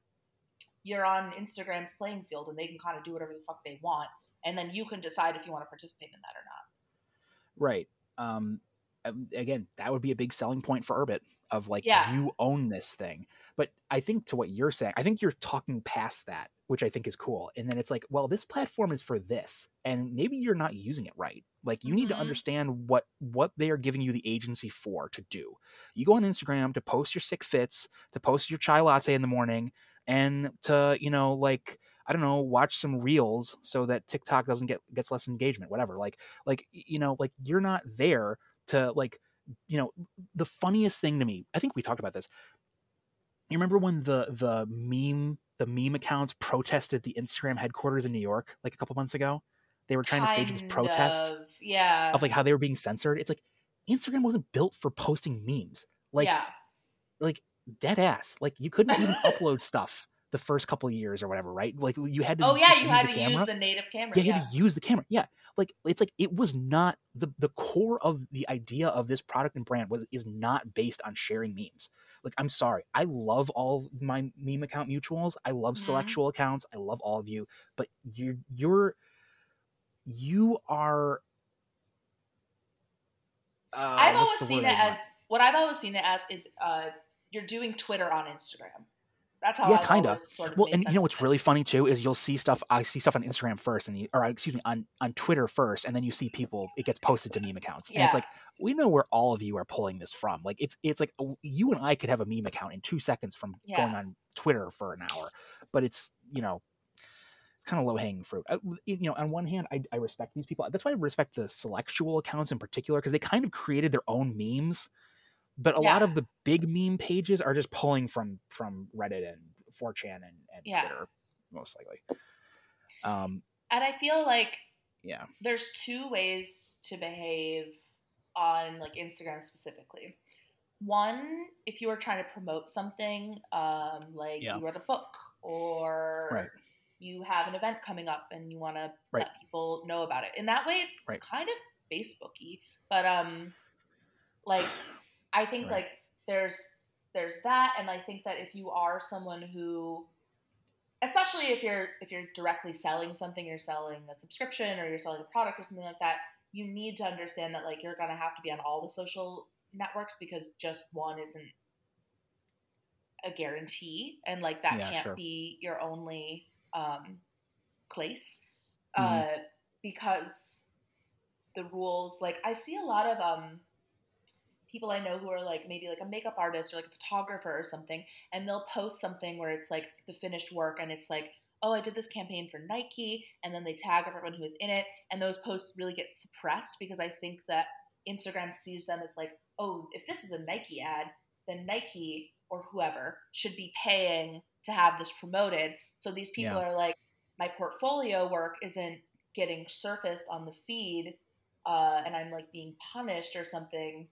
you're on instagram's playing field and they can kind of do whatever the fuck they want and then you can decide if you want to participate in that or not right um um, again that would be a big selling point for urbit of like Yeah. you own this thing but I think to what you're saying, I think you're talking past that, which I think is cool. And then it's like, well, this platform is for this, and maybe you're not using it right. Like you mm-hmm. need to mm-hmm. understand what what they are giving you the agency for to do. You go on Instagram to post your sick fits, to post your chai latte in the morning, and to you know like I don't know, watch some reels so that TikTok doesn't get gets less engagement, whatever. Like like you know, like you're not there to like you know, the funniest thing to me, I think we talked about this. You remember when the the meme the meme accounts protested the Instagram headquarters in New York like a couple months ago? They were trying to stage this protest of, yeah. of like how they were being censored. It's like Instagram wasn't built for posting memes. Like yeah. like dead ass. Like you couldn't even upload stuff the first couple years or whatever, right? Like you had to. Oh yeah, you had to camera. use the native camera. Yeah, you had to use the camera. Yeah, like it's like it was not the the core of the idea of this product and brand was is not based on sharing memes. Like I'm sorry, I love all my meme account mutuals. I love mm-hmm. selectual accounts. I love all of you, but you're you're you are. Uh, I've always seen it as what I've always seen it as is uh, you're doing Twitter on Instagram. That's how. Yeah, kind of. Sort of well, and you know what's really funny too is you'll see stuff. I see stuff on Instagram first, and the, or excuse me, on on Twitter first, and then you see people. It gets posted to meme accounts, and it's like we know where all of you are pulling this from. Like it's it's like you and I could have a meme account in two seconds from yeah. going on Twitter for an hour, but it's you know it's kind of low hanging fruit. Uh, I, you know, on one hand, I, I respect these people. That's why I respect the selectual accounts in particular because they kind of created their own memes but a yeah. lot of the big meme pages are just pulling from from Reddit and 4chan and, and yeah. Twitter, most likely. Um, and I feel like yeah, there's two ways to behave on like Instagram specifically. One, if you are trying to promote something, um, like yeah. you wrote a book or right. you have an event coming up and you want to right. let people know about it. In that way, it's right. kind of Facebooky, but um, like I think right. like there's there's that, and I think that if you are someone who, especially if you're if you're directly selling something, you're selling a subscription or you're selling a product or something like that, you need to understand that like you're gonna have to be on all the social networks because just one isn't a guarantee, and like that yeah, can't sure. be your only um, place mm-hmm. uh, because the rules. Like I see a lot of um people I know who are like maybe like a makeup artist or like a photographer or something, and they'll post something where it's like the finished work and it's like, oh, I did this campaign for Nike, and then they tag everyone who is in it, and those posts really get suppressed because I think that Instagram sees them as like, oh, if this is a Nike ad, then Nike or whoever should be paying to have this promoted. So these people yeah. are like, my portfolio work isn't getting surfaced on the feed, uh, and I'm like being punished or something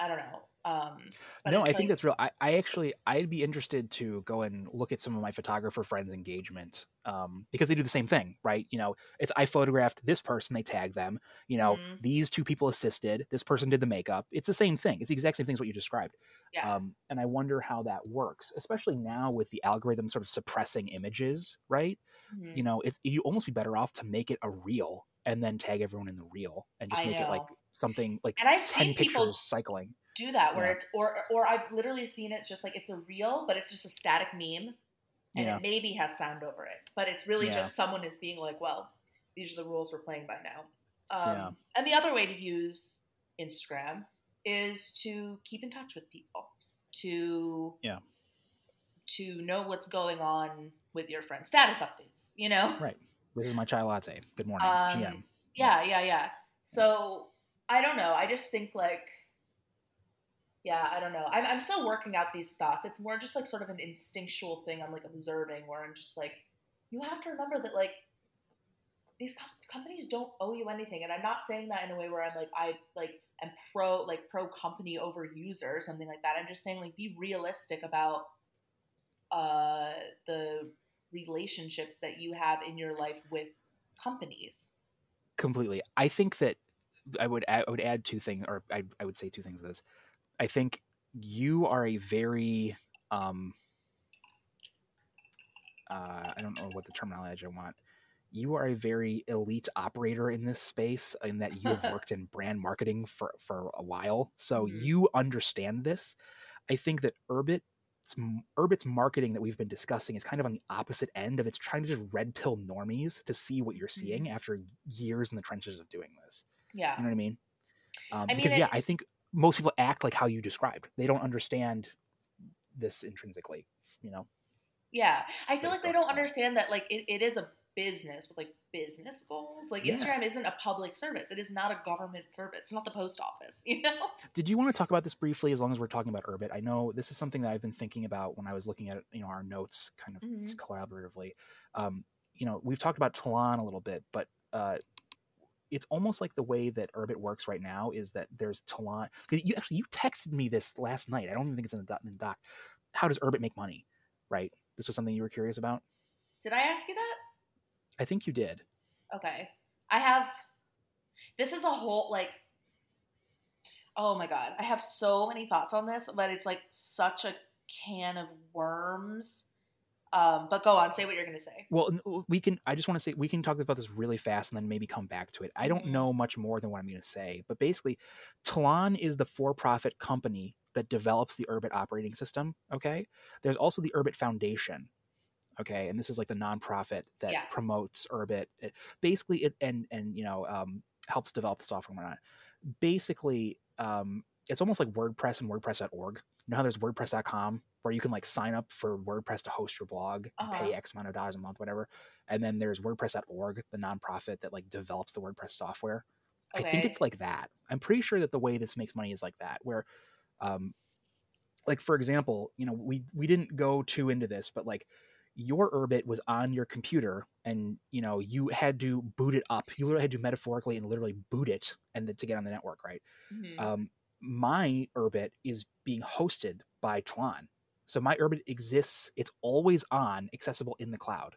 I don't know. Um, no, I like, think that's real. I, I actually, I'd be interested to go and look at some of my photographer friends' engagement um, because they do the same thing, right? You know, it's I photographed this person, they tag them. You know, mm-hmm. these two people assisted. This person did the makeup. It's the same thing. It's the exact same thing as what you described. Yeah. Um, and I wonder how that works, especially now with the algorithm sort of suppressing images, right? Mm-hmm. You know, it's you almost be better off to make it a reel and then tag everyone in the reel and just I make know. it like something like and I've 10 pictures cycling. do that where yeah. it's or or I've literally seen it just like it's a reel but it's just a static meme and yeah. it maybe has sound over it but it's really yeah. just someone is being like well these are the rules we're playing by now. Um, and the other way to use Instagram is to keep in touch with people to yeah. to know what's going on with your friends status updates you know? Right. This is my chai latte. Good morning. Um, gm yeah yeah yeah. So I don't know. I just think like, yeah, I don't know. I'm, I'm still working out these thoughts. It's more just like sort of an instinctual thing I'm like observing where I'm just like, you have to remember that like these com- companies don't owe you anything. And I'm not saying that in a way where I'm like, I like am pro, like pro company over user or something like that. I'm just saying like, be realistic about uh, the relationships that you have in your life with companies. Completely. I think that I would add, I would add two things, or I, I would say two things to this. I think you are a very um, uh, I don't know what the terminology I want. You are a very elite operator in this space, in that you have worked in brand marketing for for a while, so mm-hmm. you understand this. I think that Urbit Urbit's marketing that we've been discussing is kind of on the opposite end of it's trying to just red pill normies to see what you're seeing Mhm. after years in the trenches of doing this. Yeah. You know what I mean? Um, I mean, because yeah, I think most people act like how you described. They don't understand this intrinsically. You know? Yeah. I feel like they don't understand that like it, it is a business with like business goals. Like Yeah. Instagram isn't a public service. It is not a government service. It's not the post office, you know? Did you want to talk about this briefly? As long as we're talking about Urbit, I know this is something that I've been thinking about when I was looking at you know our notes, kind of Mhm. collaboratively. Um, you know, we've talked about Tlon a little bit, but uh, it's almost like the way that Urbit works right now is that there's Tlon. Because you actually you texted me this last night. I don't even think it's in the doc. In the doc. How does Urbit make money? Right. This was something you were curious about. Did I ask you that? I think you did. Okay. I have this is a whole like oh my god. I have so many thoughts on this, but it's like such a can of worms. Um, but go on, say what you're gonna say. Well, we can. I just want to say we can talk about this really fast and then maybe come back to it. I don't Mhm. know much more than what I'm going to say, but basically, Tlon is the for-profit company that develops the Urbit operating system. Okay, there's also the Urbit Foundation. Okay, and this is like the nonprofit that Yeah. promotes Urbit. It, basically, it and and you know um, helps develop the software and whatnot. Basically, um, it's almost like WordPress and WordPress.org. You know how there's WordPress.com where you can like sign up for WordPress to host your blog, and pay Uh-huh. X amount of dollars a month, whatever. And then there's WordPress.org, the nonprofit that like develops the WordPress software. I think it's like that. I'm pretty sure that the way this makes money is like that, where, um, like for example, you know, we we didn't go too into this, but like your Urbit was on your computer, and you know you had to boot it up. You literally had to metaphorically and literally boot it, and then to get on the network, right? Mhm. um, my Urbit is being hosted by Twan. So my Urbit exists. It's always on, accessible in the cloud.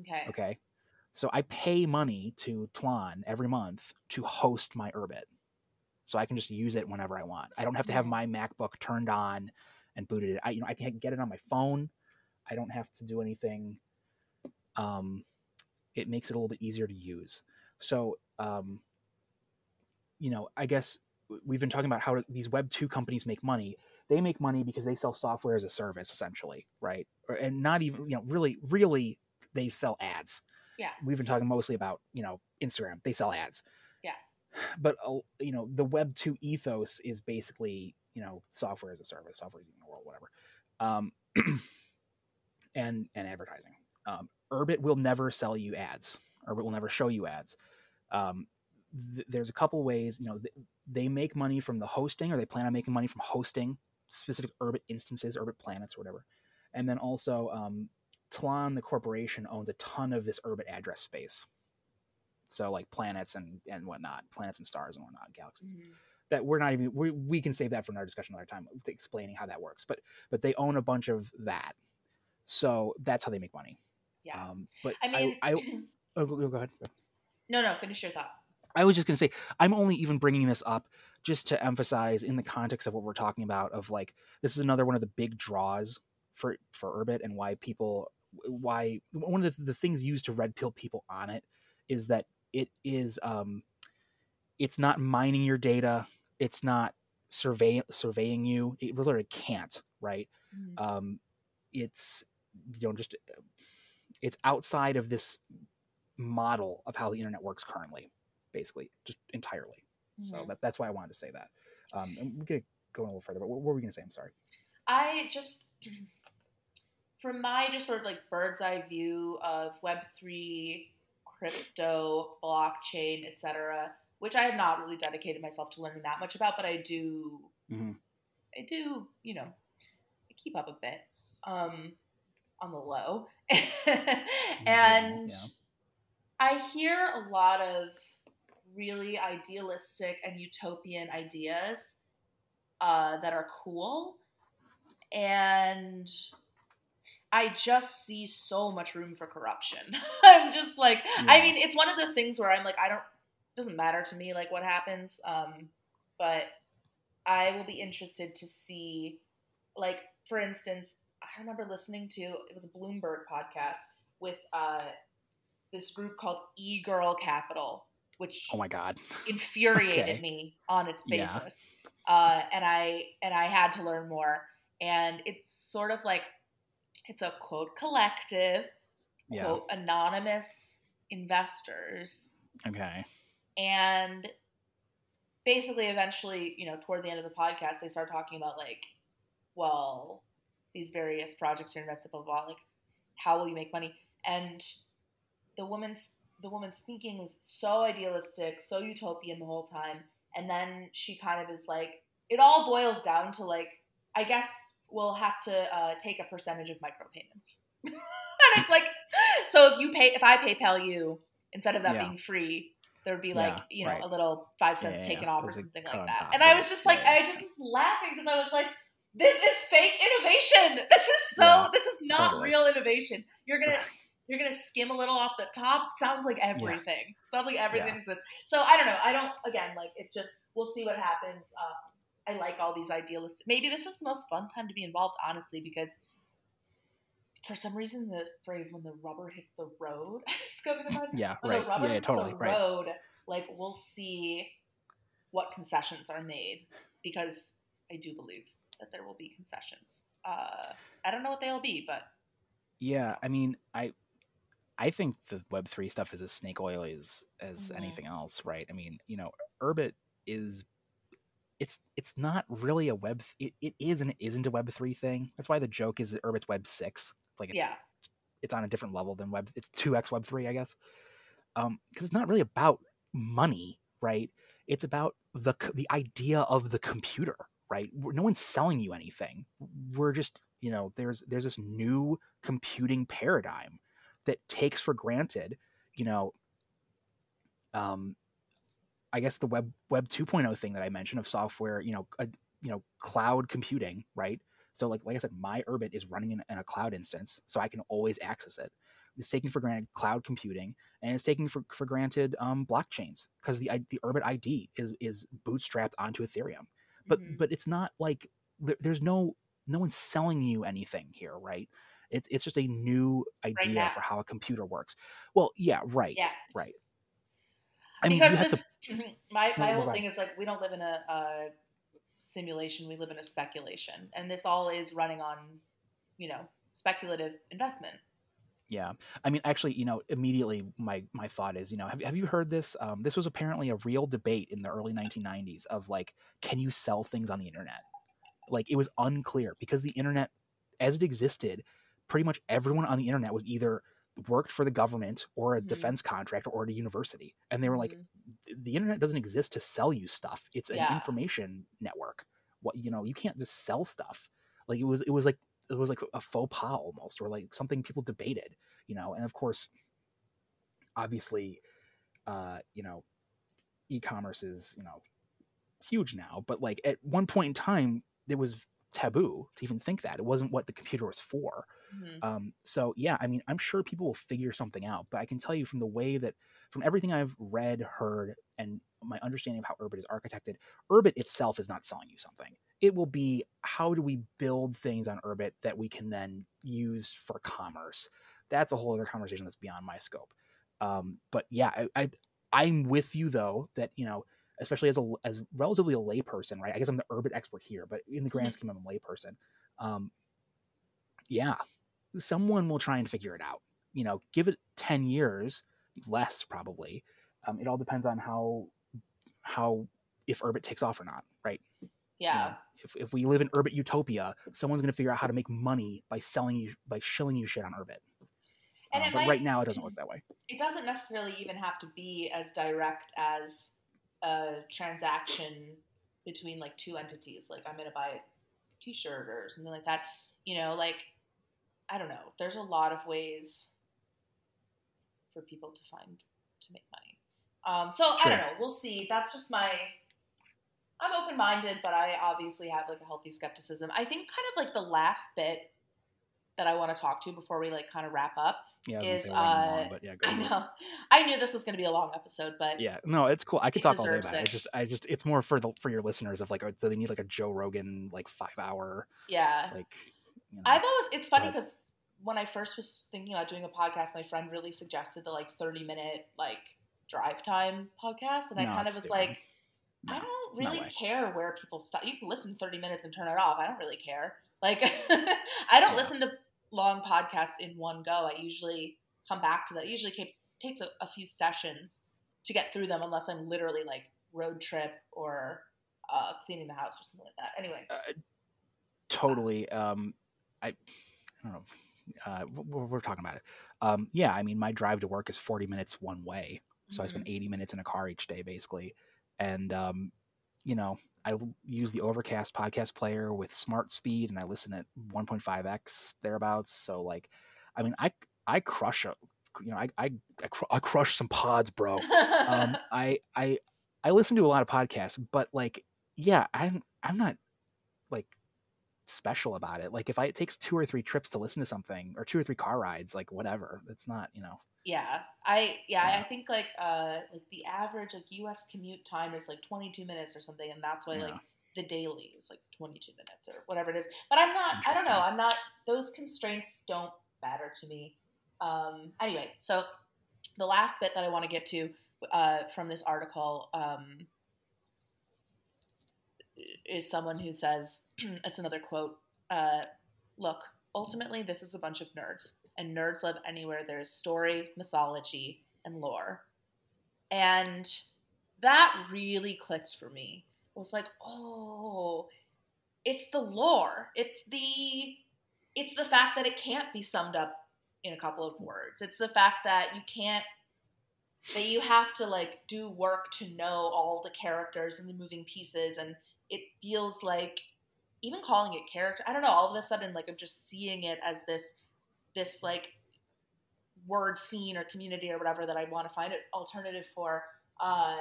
okay. Okay. So I pay money to Twan every month to host my Urbit. So I can just use it whenever I want. I don't have to have Mhm. my MacBook turned on and booted it. I you know I can get it on my phone. I don't have to do anything. Um, it makes it a little bit easier to use. So um, you know, I guess we've been talking about how these Web two companies make money. They make money because they sell software as a service, essentially, right? Or, and not even you know really really they sell ads. Yeah. We've been talking mostly about you know Instagram. They sell ads. Yeah. But uh, you know the Web two ethos is basically you know software as a service, software in the world, whatever, um, and and advertising. Um, Urbit will never sell you ads. Urbit will never show you ads. Um, th- there's a couple ways. You know, th- they make money from the hosting, or they plan on making money from hosting specific Urbit instances, Urbit planets, or whatever. And then also, um, Tlon, the corporation, owns a ton of this Urbit address space. So like planets and and whatnot, planets and stars and whatnot, galaxies. Mhm. That we're not even we, we can save that for another discussion another time, explaining how that works. But but they own a bunch of that, so that's how they make money. Yeah. Um, but I mean, I, oh, go, go ahead. no, no. Finish your thought. I was just going to say, I'm only even bringing this up just to emphasize in the context of what we're talking about of like, this is another one of the big draws for, for Urbit and why people, why one of the, the things used to red pill people on it is that it is, um, it's not mining your data. It's not survey surveying you. It literally can't, right? Mhm. um, it's you know just it's outside of this model of how the internet works currently basically just entirely so Mhm. that, that's why i wanted to say that um, and we're gonna go a little further but what, were we gonna say i'm sorry I just, from my just sort of like bird's eye view of Web three, crypto, blockchain, etc., which I have not really dedicated myself to learning that much about, but I do, Mhm. I do, you know, I keep up a bit um, on the low, and yeah. I hear a lot of really idealistic and utopian ideas uh, that are cool. And I just see so much room for corruption. I'm just like, I mean, it's one of those things where I'm like, I don't, it doesn't matter to me like what happens. Um, but I will be interested to see, like, for instance, I remember listening to it was a Bloomberg podcast with uh, this group called E Girl Capital, which oh my god infuriated Okay. me on its Yeah. basis. Uh, and I and I had to learn more. and it's sort of like it's a quote collective, Yeah. quote anonymous investors, Okay. and basically, eventually, you know, toward the end of the podcast, they start talking about like, well, these various projects you're invested, blah blah. blah like, how will you make money? And the woman's the woman speaking was so idealistic, so utopian the whole time, and then she kind of is like, it all boils down to like, I guess we'll have to uh, take a percentage of micropayments, and it's like, so if you pay, if I PayPal you instead of that Yeah. being free, there would be like, Yeah, you know, right. a little five cents yeah, taken off or something like that. And I was just like. I just was laughing because I was like, this is fake innovation. This is so. This is not totally. real innovation. You're gonna you're gonna skim a little off the top. Sounds like everything. Sounds like everything Yeah. exists. So I don't know. I don't. Again, like it's just we'll see what happens. Um, I like all these idealistic. Maybe this was the most fun time to be involved, honestly, because for some reason the phrase "when the rubber hits the road" is coming to mind. Yeah. When Right. the rubber Yeah. yeah, hits Totally. the Right. road, like we'll see what concessions are made because I do believe that there will be concessions. Uh, I don't know what they'll be, but Yeah, I mean, I I think the Web three stuff is as snake oil as as anything else, right? I mean, you know, Urbit is it's it's not really a web it, it is and it isn't a web three thing. That's why the joke is that Urbit's web six. It's like it's yeah, it's on a different level than web it's 2x web 3 i guess um because it's not really about money right it's about the the idea of the computer right no one's selling you anything we're just you know there's there's this new computing paradigm that takes for granted you know um i guess the web web 2.0 thing that i mentioned of software you know a, you know cloud computing right so like like I said, my Urbit is running in, in a cloud instance, so I can always access it. It's taking for granted cloud computing, and it's taking for, for granted um, blockchains because the the Urbit ID is is bootstrapped onto Ethereum. But Mhm. but it's not like there, there's no no one's selling you anything here, right? It's it's just a new idea now. for how a computer works. Well, yeah, right, yeah, right. I mean, because you this to. my my whole ahead. thing is like we don't live in a, a simulation; we live in a speculation, and this all is running on, you know, speculative investment. Yeah, I mean, actually, you know, immediately my my thought is, you know, have, have you heard this? Um, this was apparently a real debate in the early 1990s of like, can you sell things on the internet? Like, it was unclear because the internet, as it existed, pretty much everyone on the internet was either worked for the government or a Mhm. defense contractor or at a university, and they were like, Mhm. The internet doesn't exist to sell you stuff. It's an Yeah. information network. What you know, you can't just sell stuff. Like it was, it was like it was like a faux pas almost, or like something people debated. You know, and of course, obviously, uh, you know, e-commerce is you know huge now, but like at one point in time, it was taboo to even think that it wasn't what the computer was for. Mhm. Um, so yeah, I mean, I'm sure people will figure something out, but I can tell you from the way that, from everything I've read, heard, and my understanding of how Urbit is architected, Urbit itself is not selling you something. It will be how do we build things on Urbit that we can then use for commerce. That's a whole other conversation that's beyond my scope. Um, but yeah, I, I I'm with you though that you know, especially as a as relatively a layperson, right? I guess I'm the Urbit expert here, but in the grand scheme, I'm a layperson. Um, yeah, someone will try and figure it out. You know, give it 10 years, less probably. Um, it all depends on how how if Urbit takes off or not, right? You Yeah. know, if, if we live in Urbit utopia, someone's going to figure out how to make money by selling you by shilling you shit on Urbit. And Uh, but might- right now, it doesn't work that way. it doesn't necessarily even have to be as direct as a transaction between like two entities like i'm going to buy a t-shirt or something like that you know like i don't know there's a lot of ways for people to find to make money um, so i don't know we'll see that's just my i'm open-minded but i obviously have like a healthy skepticism i think kind of like the last bit that i want to talk to before we like kind of wrap up Yeah, I is, uh, long, but yeah, I know. I knew this was going to be a long episode, but Yeah, no, it's cool. I could talk all day about it. it. It's just, I just, it's more for the for your listeners of like, oh, do they need like a Joe Rogan like five hour yeah. like? You know, I've always, it's funny because when I first was thinking about doing a podcast, my friend really suggested the like 30 minute like drive time podcast. And I No, kind of was stupid. like, No, I don't really way. care where people stop. You can listen 30 minutes and turn it off. I don't really care. Like I don't Yeah. listen to long podcasts in one go. I usually come back to that. It usually takes takes a, a few sessions to get through them, unless I'm literally like road trip or uh, cleaning the house or something like that. Anyway, totally um i i don't know uh we're, we're talking about it. Um yeah i mean my drive to work is 40 minutes one way so i spend 80 minutes in a car each day basically. And um you know I use the overcast podcast player with smart speed and i listen at 1.5x thereabouts. So like i mean i i crush a you know i i, I, cr- I crush some pods bro. Um i i i listen to a lot of podcasts but like yeah i'm i'm not like special about it like if i it takes two or three trips to listen to something or two or three car rides like whatever it's not you know Yeah, I yeah, Yeah. I think like uh like the average like U.S. commute time is like 22 minutes or something, and that's why like the daily is like 22 minutes or whatever it is. But I'm not. I don't know. I'm not. Those constraints don't matter to me. Um. Anyway, so the last bit that I want to get to uh, from this article um, is someone who says it's another quote. Uh, Look, ultimately, this is a bunch of nerds, and nerds live anywhere there's story, mythology, and lore. And that really clicked for me. It was like, oh, it's the lore. It's the it's the fact that it can't be summed up in a couple of words. It's the fact that you can't that you have to like do work to know all the characters and the moving pieces and it feels like even calling it character i don't know all of a sudden like i'm just seeing it as this this like word scene or community or whatever that i want to find an alternative for uh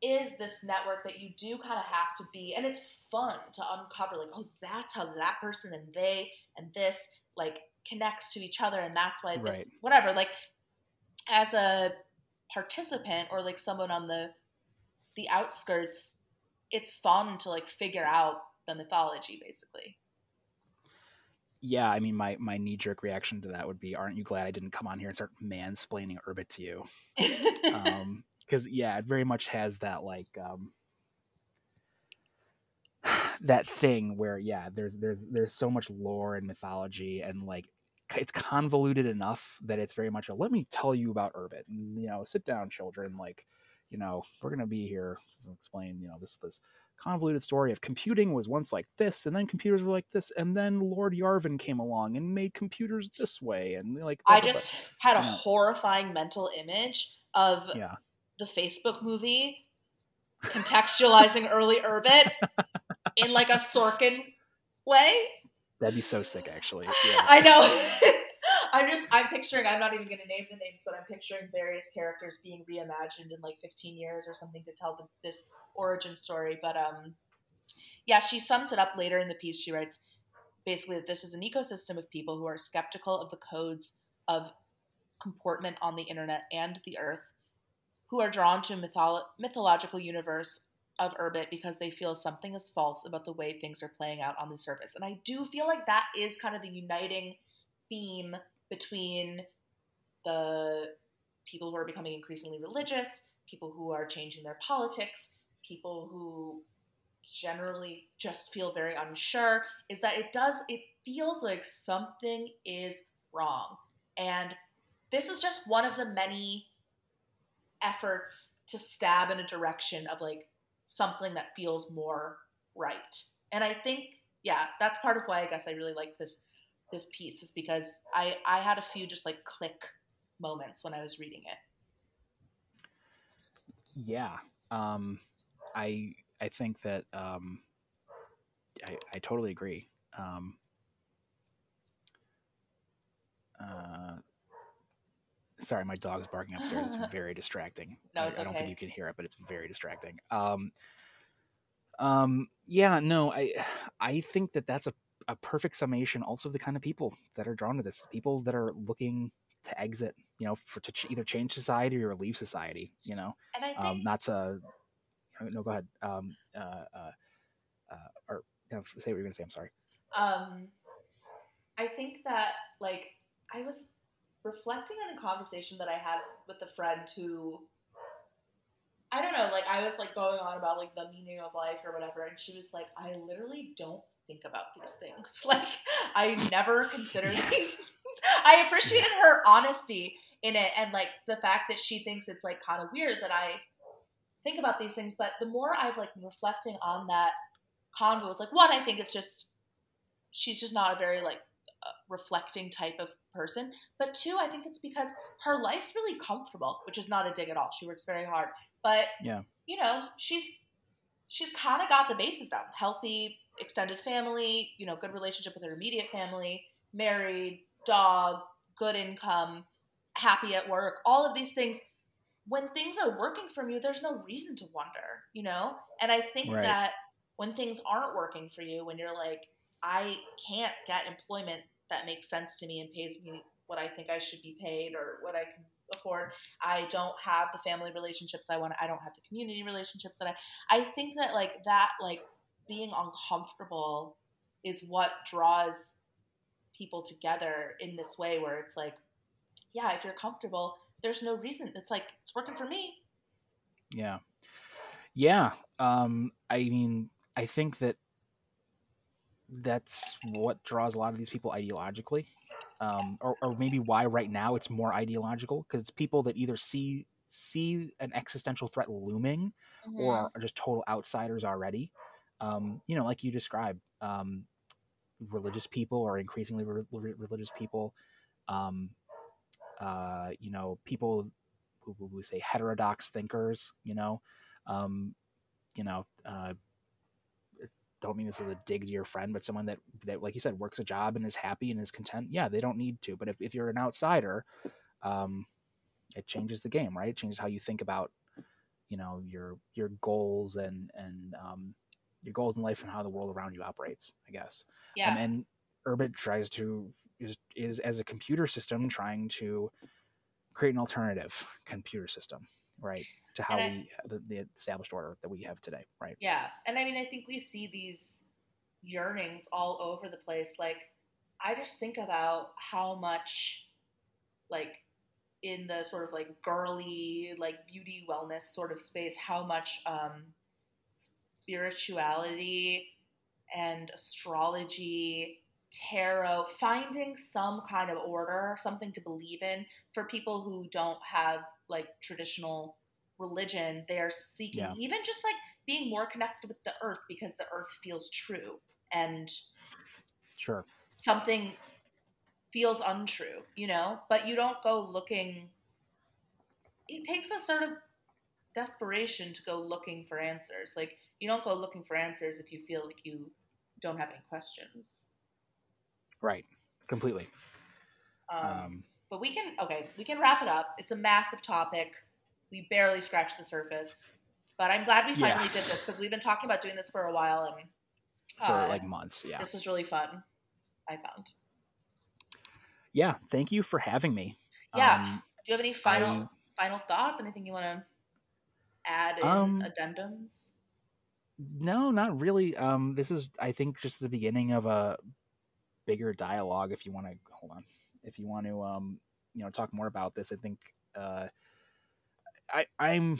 is this network that you do kind of have to be and it's fun to uncover like oh that's how that person and they and this like connects to each other and that's why this Right. whatever like as a participant or like someone on the the outskirts it's fun to like figure out the mythology basically. Yeah i mean my my knee-jerk reaction to that would be aren't you glad i didn't come on here and start mansplaining urbit to you? Um because yeah it very much has that like um that thing where yeah there's there's there's so much lore and mythology and like it's convoluted enough that it's very much a let me tell you about urbit. And you know sit down children like you know we're gonna be here to explain you know this this convoluted story of computing was once like this and then computers were like this and then lord yarvin came along and made computers this way and like blah, i blah, blah. just had a Yeah. horrifying mental image of yeah the facebook movie contextualizing early urbit in like a sorkin way that'd be so sick actually yeah I know. I'm just I'm picturing I'm not even gonna name the names, but I'm picturing various characters being reimagined in like 15 years or something to tell this origin story. But um, yeah, she sums it up later in the piece. She writes basically that this is an ecosystem of people who are skeptical of the codes of comportment on the internet and the earth, who are drawn to mytholo- mythological universe of Urbit because they feel something is false about the way things are playing out on the surface. And I do feel like that is kind of the uniting theme between the people who are becoming increasingly religious, people who are changing their politics, people who generally just feel very unsure is that it does it feels like something is wrong. And this is just one of the many efforts to stab in a direction of like something that feels more right. And I think, yeah, that's part of why I guess I really like this this piece is because I I had a few just like click moments when I was reading it. yeah um i i think that um i i totally agree um uh sorry my dog's barking upstairs. It's very distracting. No, I, it's I don't think you can hear it but it's very distracting. Um um yeah no i i think that that's a, a perfect summation also of the kind of people that are drawn to this people that are looking to exit you know for to ch- either change society or leave society you know? And I think um, not to no go ahead. Um, uh, uh, uh, or no, say what you're gonna say i'm sorry. Um I think that like I was reflecting on a conversation that I had with a friend who I don't know, like I was like going on about like the meaning of life or whatever, and she was like, I literally don't think about these things. Like I never considered these things. I appreciated her honesty in it and like the fact that she thinks it's like kind of weird that I think about these things. But the more I've like reflecting on that convo, it's like one, I think it's just she's just not a very like uh, reflecting type of person. But two, I think it's because her life's really comfortable, which is not a dig at all. She works very hard, but yeah, you know, she's she's kind of got the bases down. Healthy, extended family, you know, good relationship with her immediate family, married, dog, good income, happy at work, all of these things. When things are working for you, there's no reason to wonder, you know? And I think Right. that when things aren't working for you, when you're like, I can't get employment that makes sense to me and pays me what I think I should be paid or what I can afford. I don't have the family relationships I want. I don't have the community relationships that I. I think that like that like being uncomfortable is what draws people together in this way where it's like, yeah, if you're comfortable, there's no reason. It's like it's working for me. Yeah. Yeah. Um, I mean, I think that that's what draws a lot of these people ideologically. Um, or, or maybe why right now it's more ideological because it's people that either see see an existential threat looming or Mm-hmm. are just total outsiders already. Um, you know, like you described, um, religious people or increasingly re- re- religious people, um, uh, you know, people who, who we say heterodox thinkers, you know, um, you know, uh, don't mean this as a dig to your friend, but someone that, that, like you said, works a job and is happy and is content. Yeah, they don't need to. But if, if you're an outsider, um, it changes the game, right? It changes how you think about, you know, your your goals and and um, your goals in life and how the world around you operates. I guess. Yeah. Um, and Urbit tries to is is as a computer system trying to create an alternative computer system, right, to how I- we the, the established order that we have today, right? Yeah. And I mean, I think we see these yearnings all over the place. Like, I just think about how much, like, in the sort of like girly, like beauty wellness sort of space, how much um, spirituality and astrology, tarot, finding some kind of order, something to believe in for people who don't have like traditional religion, they are seeking Yeah. even just like being more connected with the earth because the earth feels true and Sure. something feels untrue, you know? But you don't go looking. It takes a sort of desperation to go looking for answers. Like, you don't go looking for answers if you feel like you don't have any questions. Right. Completely. Um, Um, but we can, okay, we can wrap it up. It's a massive topic. We barely scratched the surface. But I'm glad we Yeah. finally did this because we've been talking about doing this for a while and for uh, like months. Yeah. this was really fun. I found. Yeah. Thank you for having me. Yeah. Um, Do you have any final final thoughts? Anything you want to add in Um, addendums? no, not really. Um, this is, I think, just the beginning of a bigger dialogue. If you want to hold on, if you want to, um, you know, talk more about this, I think, uh, I, I'm.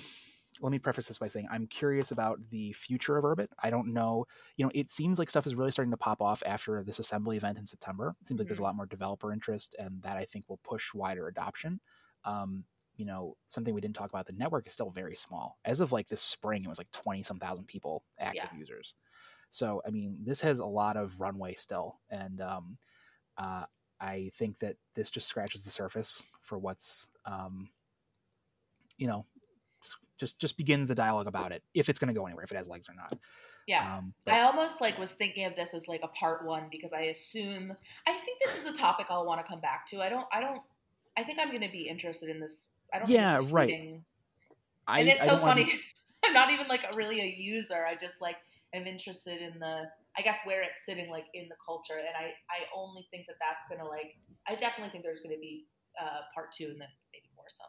Let me preface this by saying I'm curious about the future of Urbit. I don't know. You know, it seems like stuff is really starting to pop off after this assembly event in September. It seems like there's a Mhm. lot more developer interest, and that I think will push wider adoption. Um, you know, something we didn't talk about. The network is still very small. As of like this spring, it was like twenty some thousand people active Yeah. users. So I mean, this has a lot of runway still, and um, uh, I think that this just scratches the surface for what's, um, you know, just just begins the dialogue about it if it's going to go anywhere, if it has legs or not. Yeah. Um, but I almost like was thinking of this as like a part one because I assume I think this is a topic I'll want to come back to. I don't I don't I think I'm going to be interested in this. I don't Yeah, think it's right. I, and it's I so don't wanna funny. I'm not even like a, really a user. I just like am interested in the I guess where it's sitting like in the culture and I I only think that that's going to like I definitely think there's going to be uh part 2 and then maybe more some.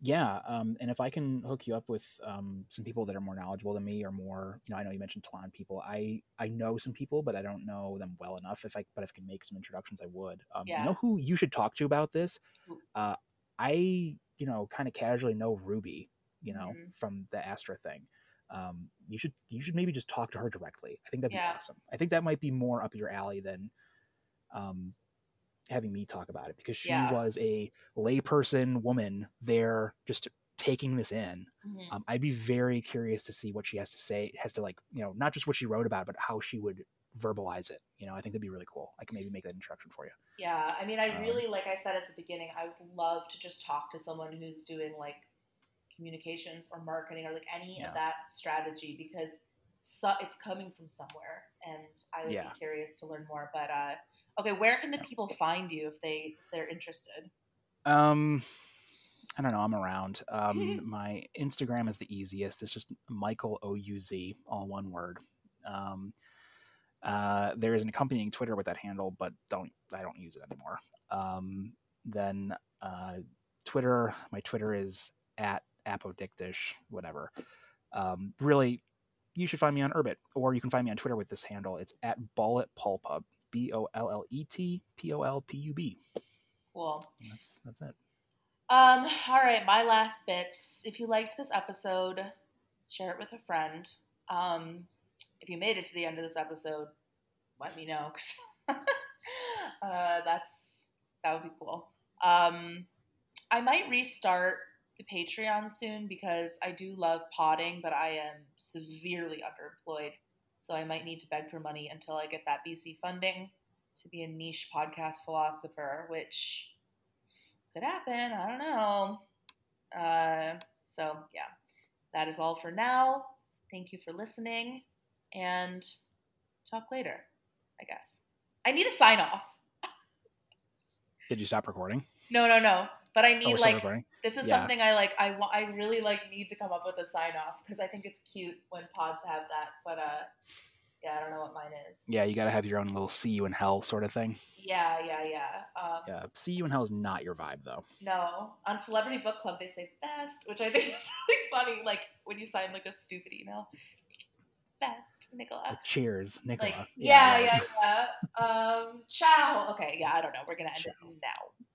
Yeah, um, and if I can hook you up with um, some people that are more knowledgeable than me, or more, you know, I know you mentioned Twan people. I I know some people, but I don't know them well enough. If I but if I can make some introductions, I would. Um, Yeah. You know who you should talk to about this? Uh, I you know kind of casually know Ruby, you know, Mhm. from the Astra thing. um, you should you should maybe just talk to her directly. I think that'd Yeah. be awesome. I think that might be more up your alley than um, having me talk about it because she Yeah. was a layperson woman there just taking this in. Mhm. Um, I'd be very curious to see what she has to say. Has to like you know not just what she wrote about, but how she would verbalize it. You know, I think that'd be really cool. I can maybe make that introduction for you. Yeah, I mean, I Um, really, like I said at the beginning, I would love to just talk to someone who's doing like communications or marketing or like any Yeah. of that strategy because so, it's coming from somewhere, and I would Yeah. be curious to learn more. But uh, okay, where can the people find you if they if they're interested? Um, I don't know. I'm around. Um, my Instagram is the easiest. It's just Michael O U Z, all one word. Um, uh, there is an accompanying Twitter with that handle, but don't I don't use it anymore. Um, then uh, Twitter, my Twitter is at apodictish, whatever. Um, really, you should find me on Urbit, or you can find me on Twitter with this handle. It's at Bollet Pulpub, B O L L E T P O L P U B. Cool. That's that's it. Um, all right, my last bits. If you liked this episode, share it with a friend. Um, if you made it to the end of this episode, let me know. uh, that's that would be cool. Um, I might restart the Patreon soon because I do love potting, but I am severely underemployed. So I might need to beg for money until I get that VC funding to be a niche podcast philosopher, which could happen. I don't know. Uh, so, yeah, that is all for now. Thank you for listening and talk later, I guess. I need a sign off. Did you stop recording? No, no, no. But I Oh, need we're like this is Yeah. something I like. I want. I really like need to come up with a sign off because I think it's cute when pods have that. But uh, yeah, I don't know what mine is. Yeah, you got to have your own little "see you in hell" sort of thing. yeah, yeah, yeah. Um, Yeah, "see you in hell" is not your vibe, though. No, on Celebrity Book Club they say best, which I think is really funny. Like when you sign like a stupid email, best Nicola. Like, cheers, Nicola. Like yeah, right. yeah, yeah. Um, ciao. Okay, yeah, I don't know. We're gonna end Ciao. it now.